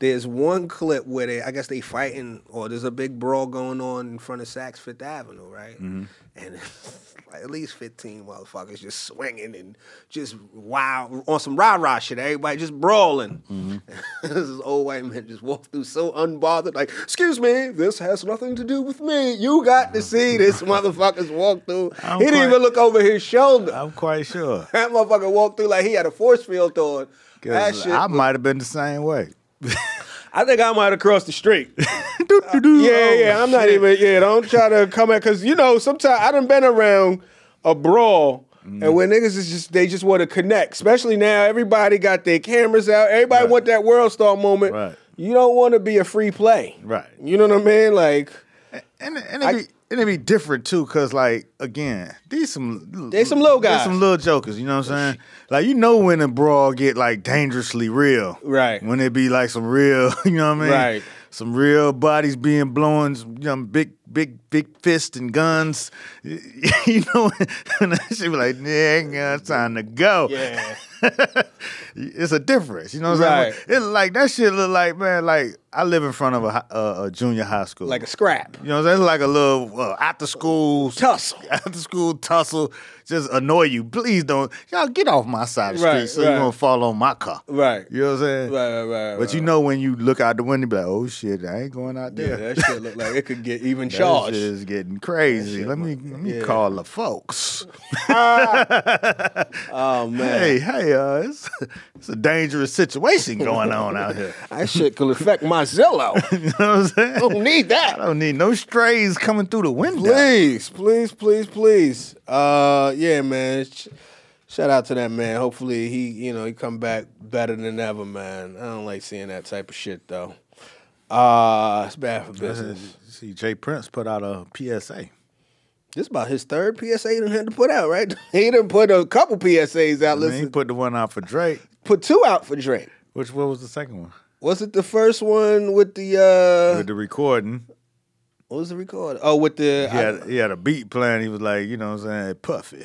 There's one clip where they I guess they fighting or there's a big brawl going on in front of Saks Fifth Avenue, right? Mm-hmm. And like at least 15 motherfuckers just swinging and just wild on some rah rah shit. Everybody just brawling. Mm-hmm. this old white man just walked through so unbothered, like, excuse me, this has nothing to do with me. You got to see this motherfuckers walk through. I'm He didn't quite- even look over his shoulder. I'm quite sure. that motherfucker walked through like he had a force field on. That shit. I might have been the same way. I think I might have crossed the street. Doo-doo-doo. Yeah, Oh, yeah. I'm not even. Yeah, don't try to come at because you know sometimes I done been around a brawl. Mm-hmm. And when niggas is just they just want to connect, especially now everybody got their cameras out. Everybody Right. want that world star moment. Right. You don't want to be a free play. Right. You know what I mean? Like And and it I- be and it'd be different too, cause like again, these some They some little guys. some little jokers. You know what I'm saying? Like you know when a brawl get like dangerously real, Right. When it be like some real, you know what I mean? Right. Some real bodies being blown, you know, big, big, big fists and guns. You know, that shit be like, ain't got time to go. yeah, it's a difference. You know what I'm Right. saying? It like that shit look like man. Like I live in front of a, a, a junior high school. like a scrap You know, what I'm saying? it's like a little uh, after school tussle. after school tussle. Just annoy you. Please don't, y'all get off my side of the Right, street so right. you gonna fall on my car. Right. You know what I'm saying? Right, right, right. But you know when you look out the window, be like, oh shit, I ain't going out yeah, there. that shit look like it could get even That charged. shit is getting crazy. Let me let me yeah. call the folks. Oh man, hey, hey, uh, it's, it's a dangerous situation going on out here. that shit could affect my Zillow. You know what I'm saying? I don't need that. I don't need no strays coming through the window. Please, please, please, please. Uh, yeah, man. Sh- shout out to that man. Hopefully he, you know, he come back better than ever, man. I don't like seeing that type of shit though. Uh, it's bad for business. See, J. Prince put out a PSA. This about his third PSA he done had to put out, right? He done put a couple PSAs out. Then he Listen, put, put the one out for Drake. put two out for Drake. Which what was the second one? Was it the first one with the uh? With the recording. what was the record? Oh, with the He had he had a beat playing. He was like, you know what I'm saying, puffy.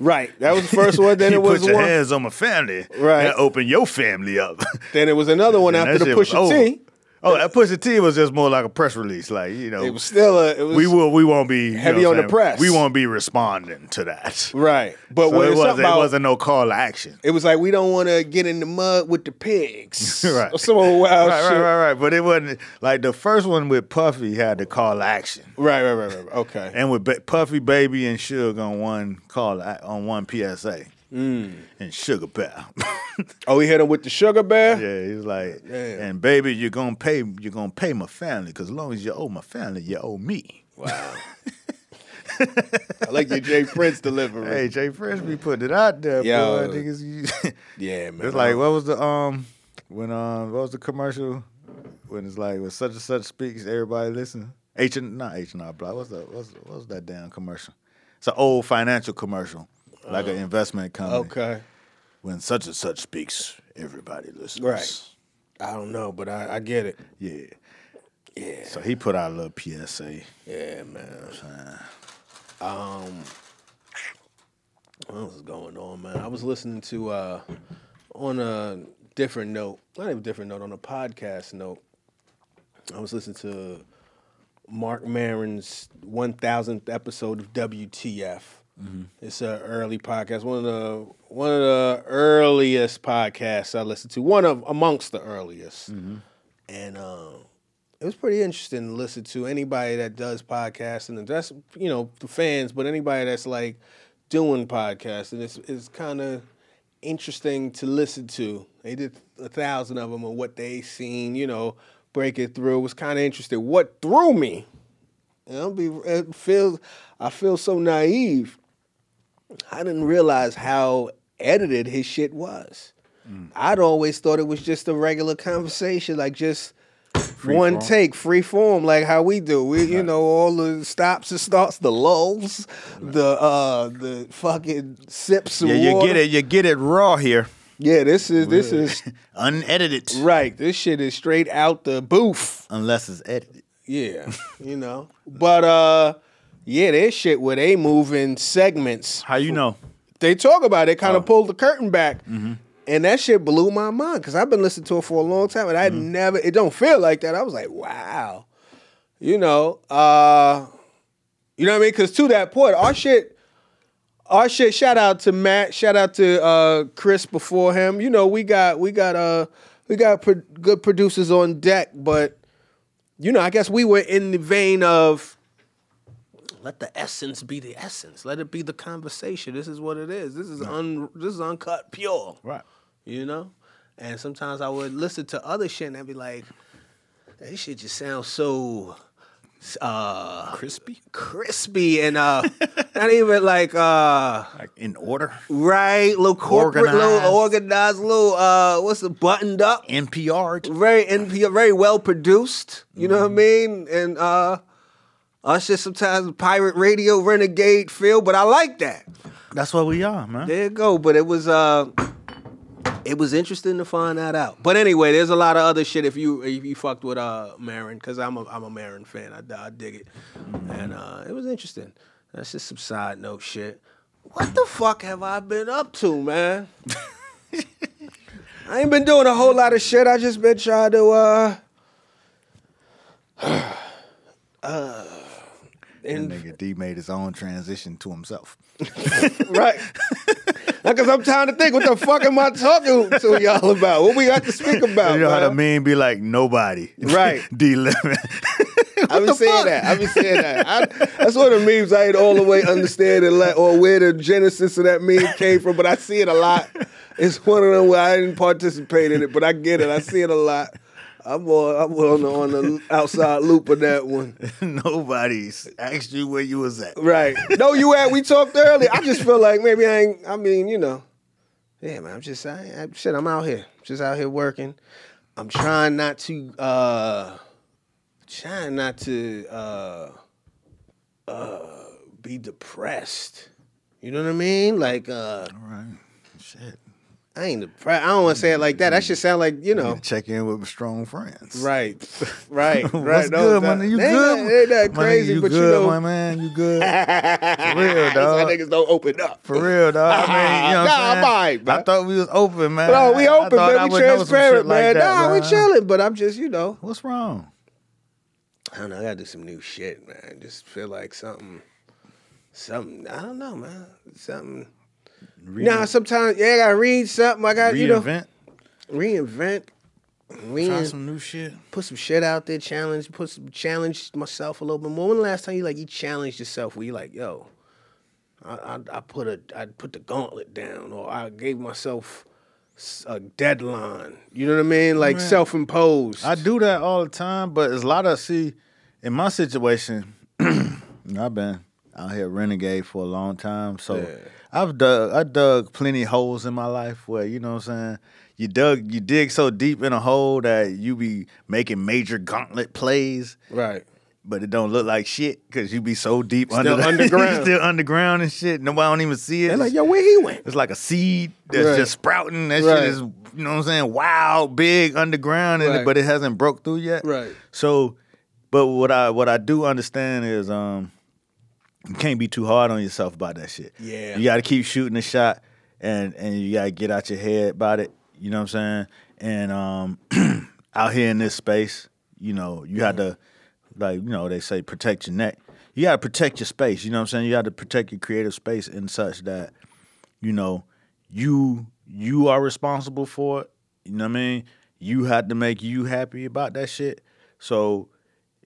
right. That was the first one. Then it was put your one. hands on my family. Right. And open your family up. Then it was another one And after the Pusha. T. Oh, that Pusha T was just more like a press release, like you know. It was still a. It was we will. We won't be you heavy know on what the press. We won't be responding to that. right, but So it wasn't. It about- wasn't no call to action. It was like we don't want to get in the mud with the pigs, Right. Or some wild right, shit. right, right, right. But it wasn't like the first one with Puffy had the call to action, Right, right, right, right. Okay. and with Puffy, Baby, and Suge on one call on one PSA, Mm. and Sugar Bear. Oh, he hit him with the sugar bear. yeah, he's like, Damn. and baby, you're gonna pay. You're gonna pay my family because as long as you owe my family, you owe me. Wow. I like your J. Prince delivery. Hey, Jay Fresh be putting it out there, Yo. boy. Niggas, yeah, man. It's like what was the um when um what was the commercial when it's like when such and such speaks everybody listen H and not H and R Block what's the what's what's that damn commercial? It's an old financial commercial like an investment company. okay. When such and such speaks, everybody listens. Right. I don't know, but I, I get it. Yeah. Yeah. So he put out a little PSA. Yeah, man. Um, what was going on, man? I was listening to uh on a different note, not even different note, on a podcast note. I was listening to Marc one thousandth episode of WTF. It's an early podcast, one of the one of the earliest podcasts I listened to, one of amongst the earliest, and um, it was pretty interesting to listen to anybody that does podcasting and that's you know the fans but anybody that's like doing podcasting it's, it's kind of interesting to listen to. They did a thousand of them and what they seen you know break it through. It was kind of interesting. What threw me and I'll be it feels I feel so naive I didn't realize how edited his shit was I'd always thought it was just a regular conversation like just one form. take, free form, like how we do. We, you know, all the stops and starts, the lulls, the uh, the fucking sips of Yeah, you water. get it. You get it raw here, Yeah, this is this is unedited, right. This shit is straight out the booth. unless it's edited. Yeah, you know. But uh, yeah, this shit where they move in segments. How you know? They talk about it, Oh. kind of pulled the curtain back. Mm-hmm. And that shit blew my mind because I've been listening to it for a long time and I Mm-hmm. never, it don't feel like that. I was like, wow. You know, uh, you know what I mean? Because to that point, our shit, our shit, shout out to Matt, shout out to uh, Chris before him. You know, we got, we got, uh, we got pro- good producers on deck, but you know, I guess we were in the vein of let the essence be the essence. Let it be the conversation. This is what it is. This is un this is uncut pure. Right. You know? And sometimes I would listen to other shit and I'd be like, this shit just sounds so uh Crispy, crispy and uh not even like uh like in order. right, little corporate, Organized. little organized, little uh what's the buttoned up NPR. very NPR, very well produced. You know what I mean? And uh us just sometimes pirate radio renegade feel, but I like that. That's what we are, man. There you go. But it was uh it was interesting to find that out. But anyway, there's a lot of other shit if you if you fucked with uh Maron, because I'm a I'm a Maron fan. I, I dig it. And uh it was interesting. That's just some side note shit. What the fuck have I been up to, man? I ain't been doing a whole lot of shit. I just been trying to uh And nigga D made his own transition to himself. Right. Because I'm trying to think, what the fuck am I talking to y'all about? What we got to speak about? you know how the meme be like nobody. Right. D Lemon. I be saying that. I be saying that. I, that's one of the memes I ain't all the way understand and like, or where the genesis of that meme came from, but I see it a lot. It's one of them where I didn't participate in it, but I get it. I see it a lot. I'm on, I'm on the, on the outside loop of that one. Nobody's asked you where you was at. Right. No, you at we talked earlier. I just feel like maybe I ain't. I mean, you know, yeah, man. I'm just, I, I shit. I'm out here, just out here working. I'm trying not to, uh trying not to, uh uh be depressed. You know what I mean? Like, uh All right. Shit. I ain't depressed. I don't want to say it like that. That should sound like you know. Check in with strong friends. Right, right, right. What's No, good, nigga? You ain't good? That, ain't that My nigga, crazy? you but good, you know, my man? You good? For real, dog. niggas don't open up. For real, dog. I mean, you know Nah, I'm? I'm alright, I thought we was open, man. No, we open, I man. We would know some shit transparent, like man. that, nah, we man. chilling, but I'm just, you know, What's wrong? I don't know. I gotta do some new shit, man. Just feel like something, something. I don't know, man. Something. Nah, sometimes yeah, I gotta read something. I got you know Reinvent. reinvent, Try some new shit. put some shit out there. Challenge, put some challenge myself a little bit more. When the last time you like you challenged yourself? Where you like, yo, I, I, I put a I put the gauntlet down, or I gave myself a deadline. You know what I mean? Like Man. self imposed. I do that all the time, but it's a lot of see in my situation. I've been out here renegade for a long time, so Yeah. I've dug I dug plenty of holes in my life where you know what I'm saying. You dug you dig so deep in a hole that you be making major gauntlet plays, Right. but it don't look like shit because you be so deep Still under the, underground. still underground and shit. Nobody don't even see it. They're like, yo, where he went? It's like a seed that's Right. just sprouting. That Right. shit is, you know what I'm saying, wild, big underground, and Right. but it hasn't broke through yet. Right. So, but what I what I do understand is, um, you can't be too hard on yourself about that shit. Yeah. You got to keep shooting the shot, and and you got to get out your head about it. You know what I'm saying? And um, out here in this space, you know, you had to, like, you know, they say protect your neck. You got to protect your space. You know what I'm saying? You got to protect your creative space in such that, you know, you you are responsible for it. You know what I mean? You had to make you happy about that shit. So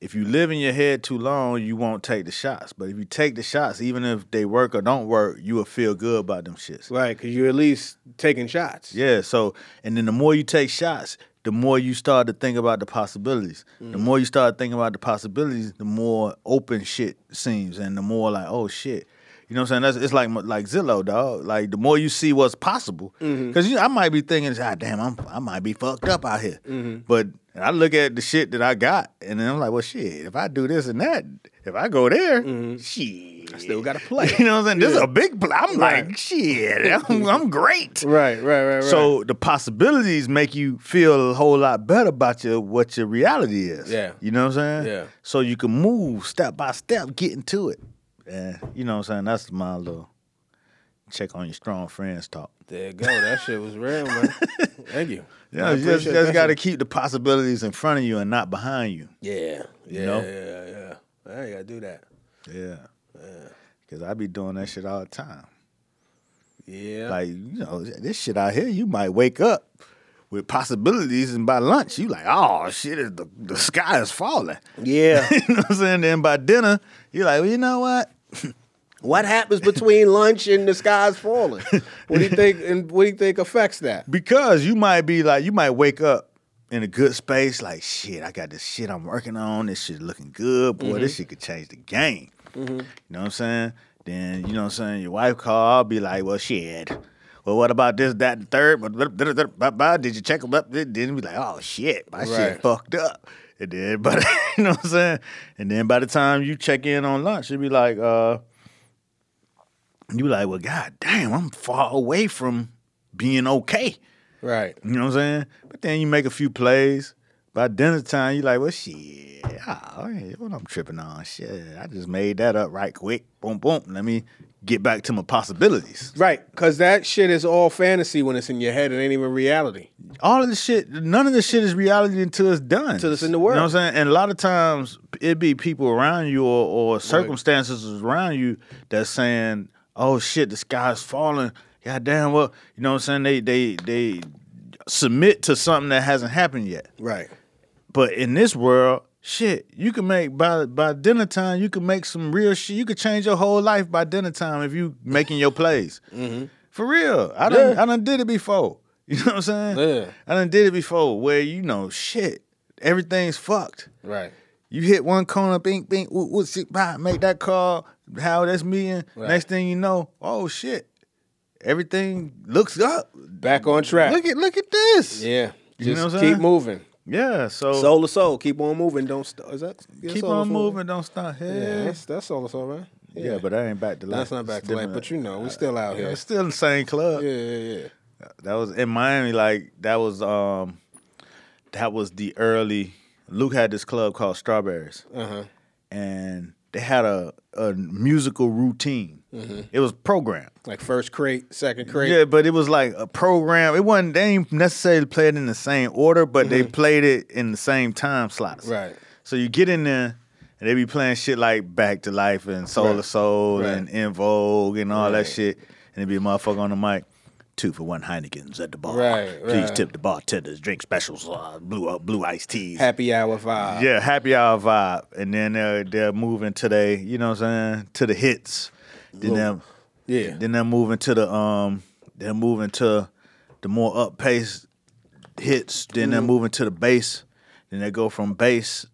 if you live in your head too long, you won't take the shots. But if you take the shots, even if they work or don't work, you will feel good about them shits. Right, because you're at least taking shots. Yeah. So, and then the more you take shots, the more you start to think about the possibilities. The mm. more you start thinking about the possibilities, the more open shit seems, and the more like, oh shit. You know what I'm saying? That's it's like like Zillow, dog. Like the more you see what's possible, mm-hmm. because you know, I might be thinking, ah, damn, I'm I might be fucked up out here. Mm-hmm. But I look at the shit that I got, and then I'm like, well, shit. If I do this and that, if I go there, mm-hmm. shit, I still gotta play. You know what I'm saying? This is a big play. I'm Right. like, shit, I'm, I'm great. Right, right, right, right. So the possibilities make you feel a whole lot better about your what your reality is. Yeah. You know what I'm saying? Yeah. So you can move step by step, getting to it. And you know what I'm saying? That's my little check on your strong friends talk. there you go. That shit was real, man. Thank you. Yeah, you just, just got to keep the possibilities in front of you and not behind you. Yeah, yeah, know? yeah, yeah. I ain't gotta do that. Yeah. Cause I be doing that shit all the time. Yeah. Like, you know, this shit out here, you might wake up with possibilities and by lunch you like, oh shit, the, the sky is falling. yeah. you know what I'm saying? Then by dinner, you're like, well, you know what? What happens between lunch and the sky's falling? What do you think? And what do you think affects that? Because you might be like, you might wake up in a good space, like, shit, I got this shit I'm working on. This shit looking good. Boy, this shit could change the game. You know what I'm saying? Then, you know what I'm saying? Your wife call, I'll be like, well, shit. Well, what about this, that, and third? But did you check them up? Then be like, oh shit, my Right. shit fucked up. And then, but you know what I'm saying? And then by the time you check in on lunch, you'll be like, uh, you like, well, god damn, I'm far away from being okay. Right. You know what I'm saying? But then you make a few plays. By dinner time, you like, well, shit. Oh, what I'm tripping on? Shit, I just made that up right quick. Boom, boom. Let me get back to my possibilities. Right. Because that shit is all fantasy when it's in your head. It ain't even reality. All of this shit, none of this shit is reality until it's done. Until it's in the world. You know what I'm saying? And a lot of times, it be people around you or, or circumstances around you that's saying, "Oh shit, the sky's falling." God damn, well, you know what I'm saying? They they they submit to something that hasn't happened yet. Right. But in this world, shit, you can make by by dinner time. You can make some real shit. You could change your whole life by dinner time if you making your plays. Mm-hmm. For real, I done Yeah. I done did it before. You know what I'm saying? Yeah. I done did it before where you know shit, everything's fucked. Right. You hit one corner, bing, bing, what, what's it about? Make that call, how that's meeting. Right. Next thing you know, oh shit, everything looks up. Back on track. Look at look at this. yeah. You Just know what I'm keep saying? moving. Yeah, so Soul II Soul. Keep on moving. Don't stop. Is that? yeah, keep soul on moving, don't stop. Yeah, Yeah, that's, that's Soul II Soul, man. Yeah, but that ain't back to life. That's not back to life, but you know, we still out Yeah, here. it's still in the same club. Yeah, yeah, yeah. That was in Miami. Like that was um, that was the early. Luke had this club called Strawberries, Uh-huh. and they had a a musical routine. Mm-hmm. It was programmed. Like first crate, second crate. Yeah, but it was like a program. It wasn't. They didn't necessarily play it in the same order, but they mm-hmm. played it in the same time slots. Right. So you get in there, and they be playing shit like Back to Life and Soul Right. to Soul Right. and En Vogue and all Right. that shit. And it be a motherfucker on the mic. Two for one Heinekens at the bar. Right, Please right. tip the bartenders. Drink specials. Uh, blue uh, blue iced teas. Happy hour vibe. Yeah, happy hour vibe, and then they're they're moving to they, you know what I'm saying, to the hits. Then they're Yeah. then they're moving to the um, they're moving to the more up pace hits. Then Mm-hmm. they're moving to the bass. Then they go from bass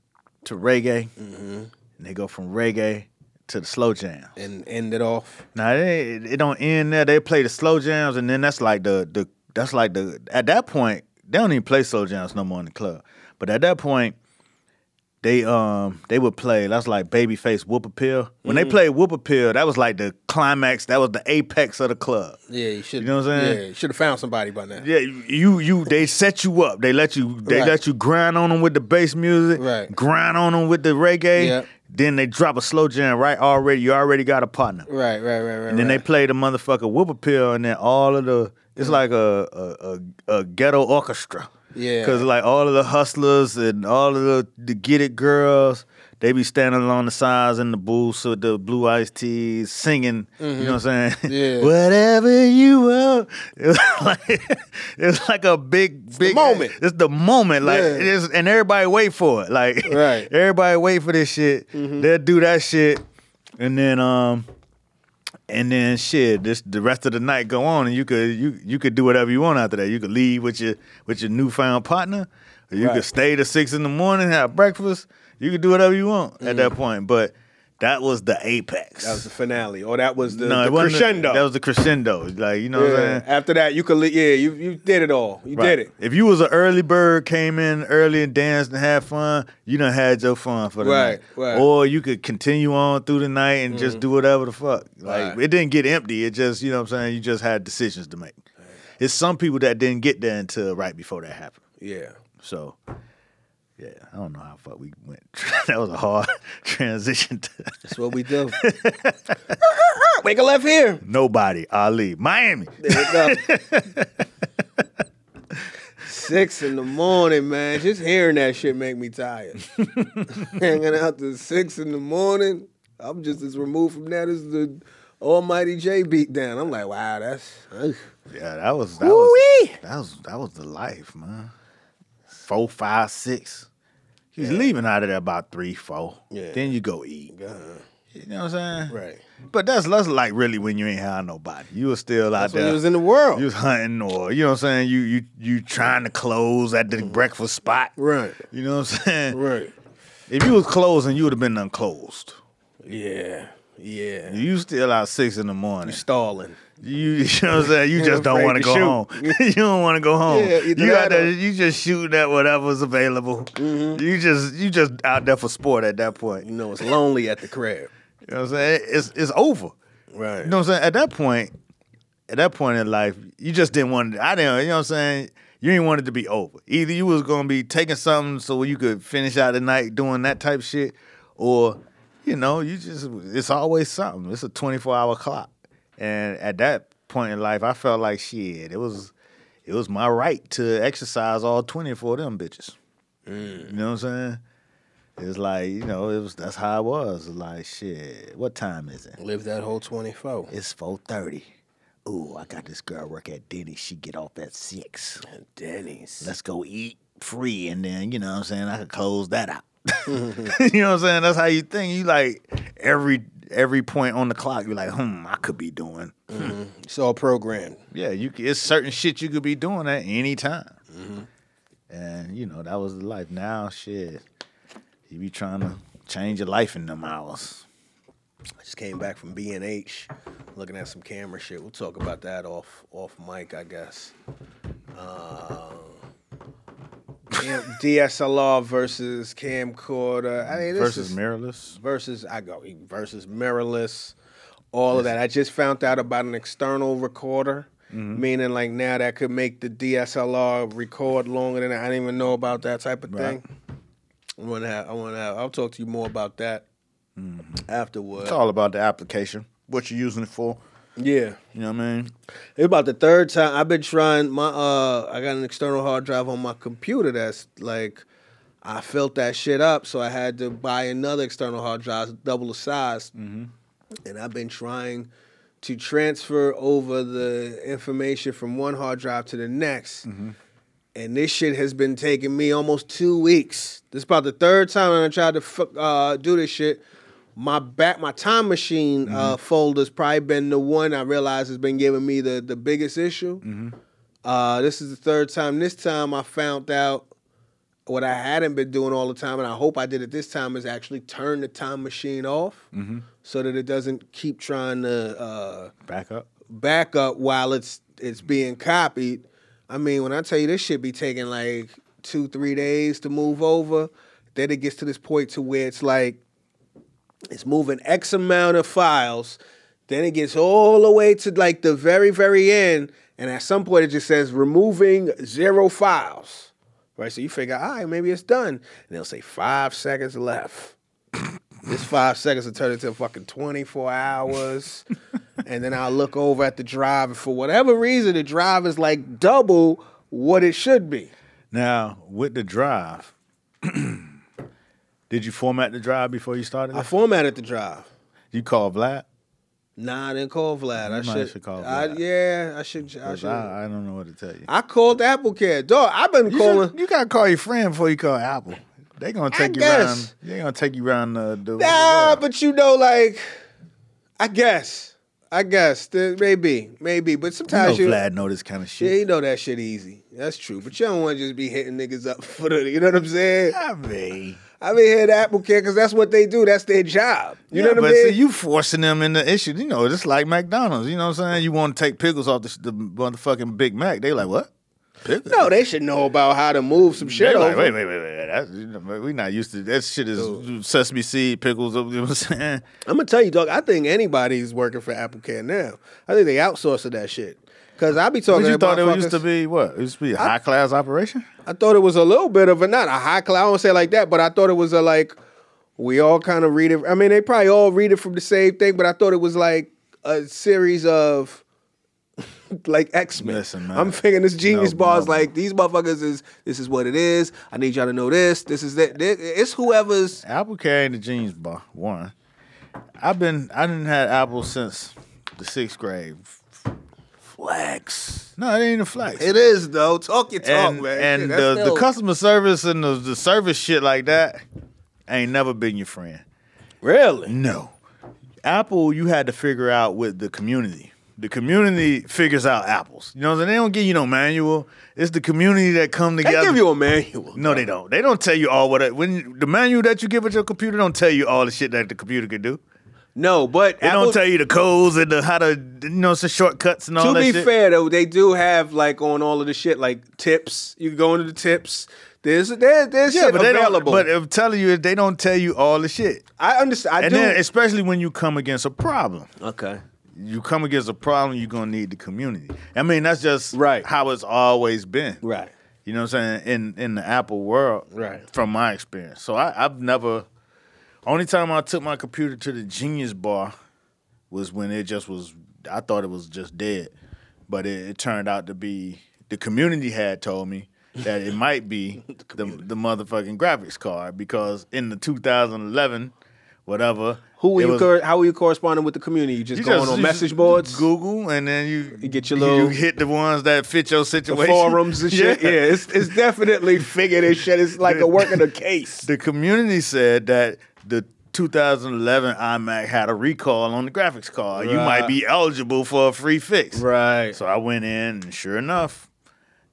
to reggae, Mm-hmm. and they go from reggae to the slow jam. And end it off. Now they it don't end there. They play the slow jams, and then that's like the the that's like the at that point they don't even play slow jams no more in the club. But at that point, they um they would play. That's like Babyface Whip Appeal. When they played Whip Appeal, that was like the climax. That was the apex of the club. Yeah, you should. You know what I'm saying? Yeah, you should have found somebody by now. Yeah, you you they set you up. They let you they Right. let you grind on them with the bass music. Right. Grind on them with the reggae. Yep. Then they drop a slow jam right already. You already got a partner. Right, right, right, right. And then they play the motherfucker Whip Appeal, and then all of the it's like a a, a, a ghetto orchestra. Yeah. Cause like all of the hustlers and all of the, the get it girls, they be standing along the sides in the booths with the blue iced teas, singing. You know what I'm saying? Mm-hmm. Yeah. Whatever you want. It was like it's like a big big moment. It's the moment. Like Yeah. it is, and everybody wait for it. Like Right. everybody wait for this shit. Mm-hmm. They'll do that shit, and then um. And then shit, this the rest of the night go on, and you could you you could do whatever you want after that. You could leave with your with your newfound partner, or you Right. could stay to six in the morning, have breakfast. You could do whatever you want at that point. But that was the apex. Mm. That was the finale, or that was the, no, the wasn't the- crescendo. that was the crescendo. Like you know what I'm saying. After that, you could. Yeah, you you did it all. You Right. did it. If you was an early bird, came in early and danced and had fun, you done had your fun for the Right, night. right. Mm-hmm. Or you could continue on through the night and just do whatever the fuck. Like Right. it didn't get empty. It just, you know what I'm saying, you just had decisions to make. It's some people that didn't get there until right before that happened. Yeah. So yeah, I don't know how far we went. that was a hard transition to That's what we do. Make a left here. nobody. Ali. Miami. There we go. Six in the morning, man. Just hearing that shit make me tired. Hanging out to six in the morning. I'm just as removed from that as the Almighty Jay beat down. I'm like, wow, that's ugh. Yeah, that was that Woo-wee. was that was that was the life, man. Four, five, six. He's was leaving out of there about three, four. Yeah. Then you go eat. You know what I'm saying? right. But that's that's like really when you ain't had nobody. You was still out That's there. he was in the world. you was hunting or you know what I'm saying? You you you trying to close at the mm-hmm. breakfast spot. right. You know what I'm saying? Right. If you was closing, you would have been unclosed. Yeah. Yeah. You still out six in the morning. You stalling. You, you know what I'm saying? You just don't want to to go shoot. home. you don't want to go home. Yeah, you out there, you just shooting at whatever's available. Mm-hmm. You just you just out there for sport at that point. You know, it's lonely at the crib. You know what I'm saying? It's it's over. Right. You know what I'm saying? At that point, at that point in life, you just didn't want it. I didn't. You know what I'm saying? You didn't want it to be over. Either you was gonna be taking something so you could finish out the night doing that type shit, or you know, you just it's always something. It's a 24 hour clock, and at that point in life, I felt like shit. It was it was my right to exercise all 24 of them bitches. Mm. You know what I'm saying? It's like you know, it was that's how it was. Like shit. What time is it? Live that whole 24. It's four thirty. Ooh, I got this girl work at Denny's. She get off at six. Denny's. Let's go eat free, and then you know what I'm saying I could close that out. you know what I'm saying? That's how you think. You like every every point on the clock. You're like, hmm, I could be doing. It's all programmed. Yeah, you. It's certain shit you could be doing at any time. And you know that was the life. Now, shit, you be trying to change your life in them hours. I just came back from B and H, looking at some camera shit. We'll talk about that off off mic, I guess. Uh, cam- DSLR versus camcorder. I mean, Versus is, mirrorless. versus I go versus mirrorless, all of that. I just found out about an external recorder mm-hmm. meaning like now that could make the DSLR record longer than I didn't even know about that type of Right. thing. I want to have. I want to have. I'll talk to you more about that mm-hmm. afterward. It's all about the application, what you're using it for. Yeah. You know what I mean? It's about the third time I've been trying my uh I got an external hard drive on my computer that's like I filled that shit up, so I had to buy another external hard drive, double the size. And I've been trying to transfer over the information from one hard drive to the next. And this shit has been taking me almost two weeks. This is about the third time I tried to uh, do this shit. My back, my time machine uh, folder's probably been the one I realize has been giving me the the biggest issue. Uh, this is the third time. This time I found out what I hadn't been doing all the time, and I hope I did it this time, is actually turn the time machine off so that it doesn't keep trying to uh, Back up. back up while it's it's being copied. I mean, when I tell you this shit be taking like two, three days to move over, then it gets to this point to where it's like it's moving X amount of files, then it gets all the way to like the very, very end, and at some point it just says removing zero files. Right? So you figure, all right, maybe it's done. And they'll say five seconds left. This five seconds will turn into fucking 24 hours. and then I'll look over at the drive. And for whatever reason, the drive is like double what it should be. Now, with the drive, did you format the drive before you started? I it? formatted the drive. you call Vlad? Nah, I didn't call Vlad. I You might should, should call I, Vlad. yeah, I should. I should. I, I don't know what to tell you. I called Apple Care. Dog, I've been You, calling. should- you gotta call your friend before you call Apple. They gonna I take you guess. around. They gonna take you around the. the Nah, but you know, like, I guess. I guess. Maybe. Maybe. But you know sometimes you. Vlad know this kind of Yeah, shit. you know that shit easy. That's true. But you don't want to just be hitting niggas up for the, you know what I'm saying? I mean, I mean, here at Apple Care because that's what they do. That's their job. You yeah, know what I mean? But see, you forcing them in the issue. You know, just like McDonald's. You know what I'm saying? You want to take pickles off the, the motherfucking Big Mac. They like what? Pickles? no, they should know about how to move some shit They like, over. wait, wait, wait, wait. That's, you know, we not used to that shit. Is sesame seed pickles? You know what I'm saying? I'm gonna tell you, dog. I think anybody's working for Apple Care now. I think they outsourced that shit. Cause I be talking. What you thought it used to be? What it used to be a high class operation? I thought it was a little bit of a not a high class. I don't say like that, but I thought it was a like we all kind of read it. I mean, they probably all read it from the same thing, but I thought it was like a series of like X Men. I'm thinking this genius No, bars no. like these motherfuckers is this is what it is. I need y'all to know this. This is that. It's whoever's. Apple carrying the Genius Bar. One, I've been I didn't had Apple since the sixth grade. Flex. No, it ain't a flex. It is though. Talk your talk, and man. and Shit, the, the customer service and the, the service shit like that ain't never been your friend. really. No. Apple, you had to figure out with the community. The community figures out apples. You know what I'm saying? They don't give you no manual. It's the community that come together. They give you a manual. no, they don't. They don't tell you all what it, when the manual that you give at your computer don't tell you all the shit that the computer can do. No, but They Apple, don't tell you the codes and the how to you know some shortcuts and all that. To be shit. fair though, they do have like on all of the shit like tips. You can go into the tips. There's there, there's yeah, shit but they available. don't. But I'm telling you, they don't tell you all the shit. I understand. I and do. then, especially when you come against a problem, okay. you come against a problem, you're gonna need the community. I mean, that's just Right. how it's always been. Right. You know what I'm saying? In in the Apple world, Right. From my experience, so I, I've never. Only time I took my computer to the Genius Bar was when it just was. I thought it was just dead, but it, it turned out to be the community had told me that it might be the, the motherfucking graphics card because in the 2011 whatever. Who were you? was- cor- how were you corresponding with the community? You just you going just- on message boards, Google, and then you, You get your little- you hit the ones that fit your the situation. forums and shit. Yeah, it's it's definitely figured this shit. It's like a work of the case. The community said that the 2011 iMac had a recall on the graphics card. You might be eligible for a free fix. Right. So I went in, and sure enough,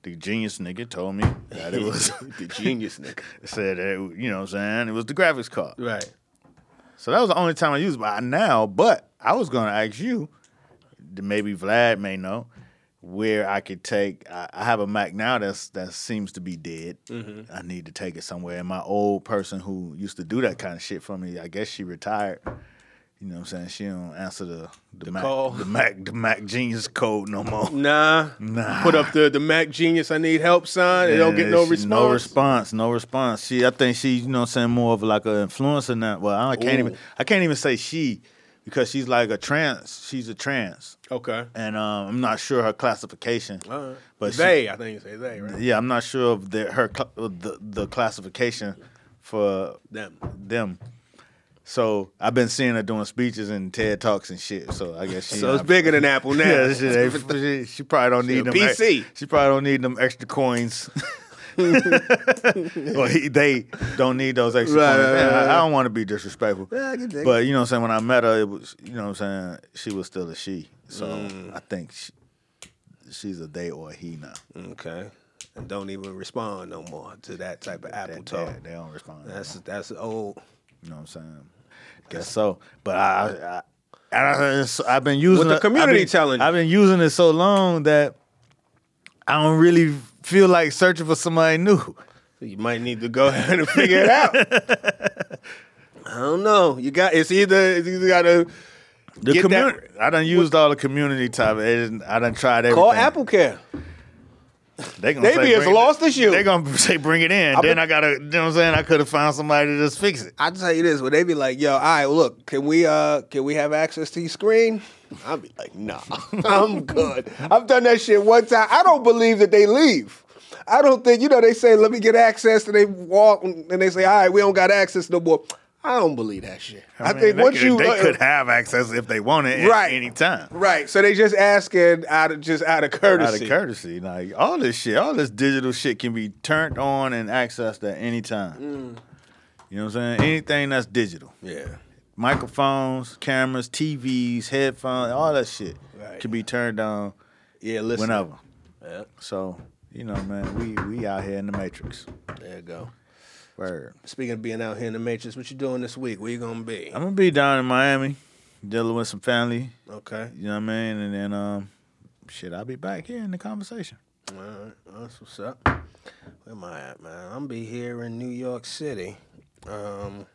the genius nigga told me that it was the genius nigga. said that, you know what I'm saying? It was the graphics card. Right. So that was the only time I used it by now. But I was gonna ask you, maybe Vlad may know, where I could take. I, I have a Mac now that's that seems to be dead. Mm-hmm. I need to take it somewhere. And my old person who used to do that kind of shit for me, I guess she retired. You know what I'm saying? She don't answer the the, The Mac, call. the Mac the Mac Genius code no more. Nah. Nah. Put up the the Mac Genius I need help sign. They don't get no response. No response. No response. She, I think she, you know, what I'm saying more of like an influencer now. Well, I can't Ooh. even, I can't even say she, because she's like a trans. She's a trans, Okay. and um, I'm not sure her classification. Right. But she- they, I think you say they, right? Yeah, I'm not sure of the, her cl- the the classification for Them. them. So I've been seeing her doing speeches and TED talks and shit. So I guess she. So it's bigger than Apple now. Yeah, ain't- she, she probably don't She need them. ex- PC. She probably don't need them extra coins. well, he, they don't need those extra Right, coins. right, right, I. I don't want to be disrespectful. Yeah, I can dig But you know what I'm saying? When I met her, it was you know what I'm saying, she was still a she. So Mm. I think she, she's a they or a he now. Okay. And don't even respond no more to that type of Apple They, talk. they, they don't respond. That's that's old. You know what I'm saying? Guess so. But I, I, I, I it's- I've been using What the community I've been, telling? I've been using it so long that I don't really feel like searching for somebody new. You might need to go ahead and figure it out. I don't know. You got it's either it's either got to The community. I done used all the community type. I done tried everything. call Apple Care. They, gonna They say be as lost as you. They gonna say bring it in. I then bet- I gotta. You know what I'm saying? I could have found somebody to just fix it. I tell you this, when they be like, "Yo, all right, look, can we uh can we have access to your screen?" I'll be like, "Nah, I'm good. I've done that shit one time. I don't believe that they leave. I don't think you know they say, "Let me get access," and they walk and they say, "All right, we don't got access no more." I don't believe that shit. I, mean, think once could, you they uh, could have access if they wanted at Right. any time. right, so they just asking out of just out of courtesy. Out of courtesy, like all this shit, all this digital shit can be turned on and accessed at any time. Mm. You know what I'm saying? Anything that's digital, Yeah, microphones, cameras, TVs, headphones, all that shit Right. can be turned on yeah. Listen, whenever. Yeah, So you know, man, we we out here in the matrix. there you go. Word. Speaking of being out here in the matrix, what you doing this week? Where you gonna be? I'm gonna be down in Miami, dealing with some family. Okay. You know what I mean? And then um, shit, I'll be back here in the conversation. All right, that's what's up. Where am I at, man? I'm gonna be here in New York City. Um,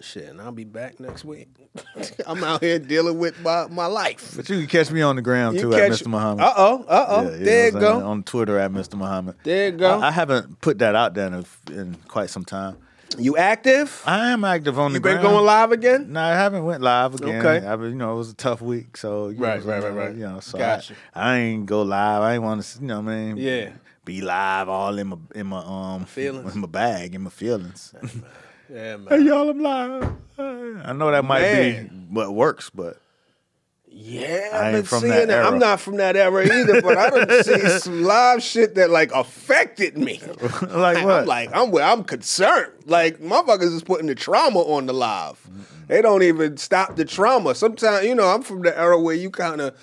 shit, and I'll be back next week. I'm out here dealing with my, my life. But you can catch me on the Gram You too at catch- Mr. Muhammad. Uh oh, uh oh. Yeah, you know there you what I'm saying? go. On Twitter at Mr. Muhammad. There you go. I, I haven't put that out there in, in quite some time. you active? I am active on You the been Gram. going live again? No, I haven't went live again. Okay. I mean, you know, it was a tough week, so you Right, know, right, right, right. You know, so Gotcha. I, I ain't go live. I ain't want to, you know, what I mean, Yeah. be live all in my in my um Feelings. in my bag, in my feelings. Yeah, hey, y'all, I'm live. I know that might Man. be what works, but Yeah, I I've ain't been from seeing that that. era. I'm not from that era either, but I done see some live shit that like affected me. like what? I'm like, I'm I'm concerned. Like motherfuckers is putting the trauma on the live. They don't even stop the trauma. Sometimes, you know, I'm from the era where you kind of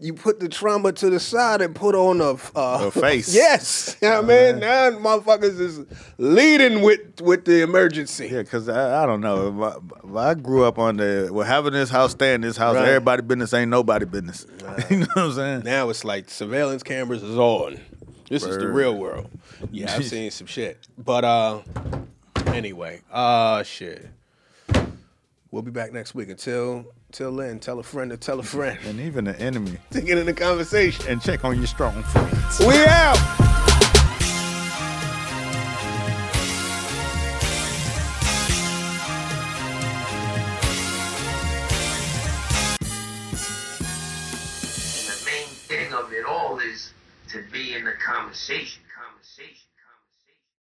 you put the trauma to the side and put on a, uh, face. yes, you know what I mean. Now motherfuckers is leading with with the emergency. Yeah, because I, I don't know. I, I grew up on the well, having this house, stay in this house. Right. Everybody business ain't nobody business. you know what I'm saying? Now it's like surveillance cameras is on. This is the real world. Yeah, I've seen some shit. But uh anyway, uh shit. We'll be back next week. Until till then, tell a friend to tell a friend And even the enemy. to get in the conversation. And check on your strong friends. We out. The main thing of it all is to be in the conversation.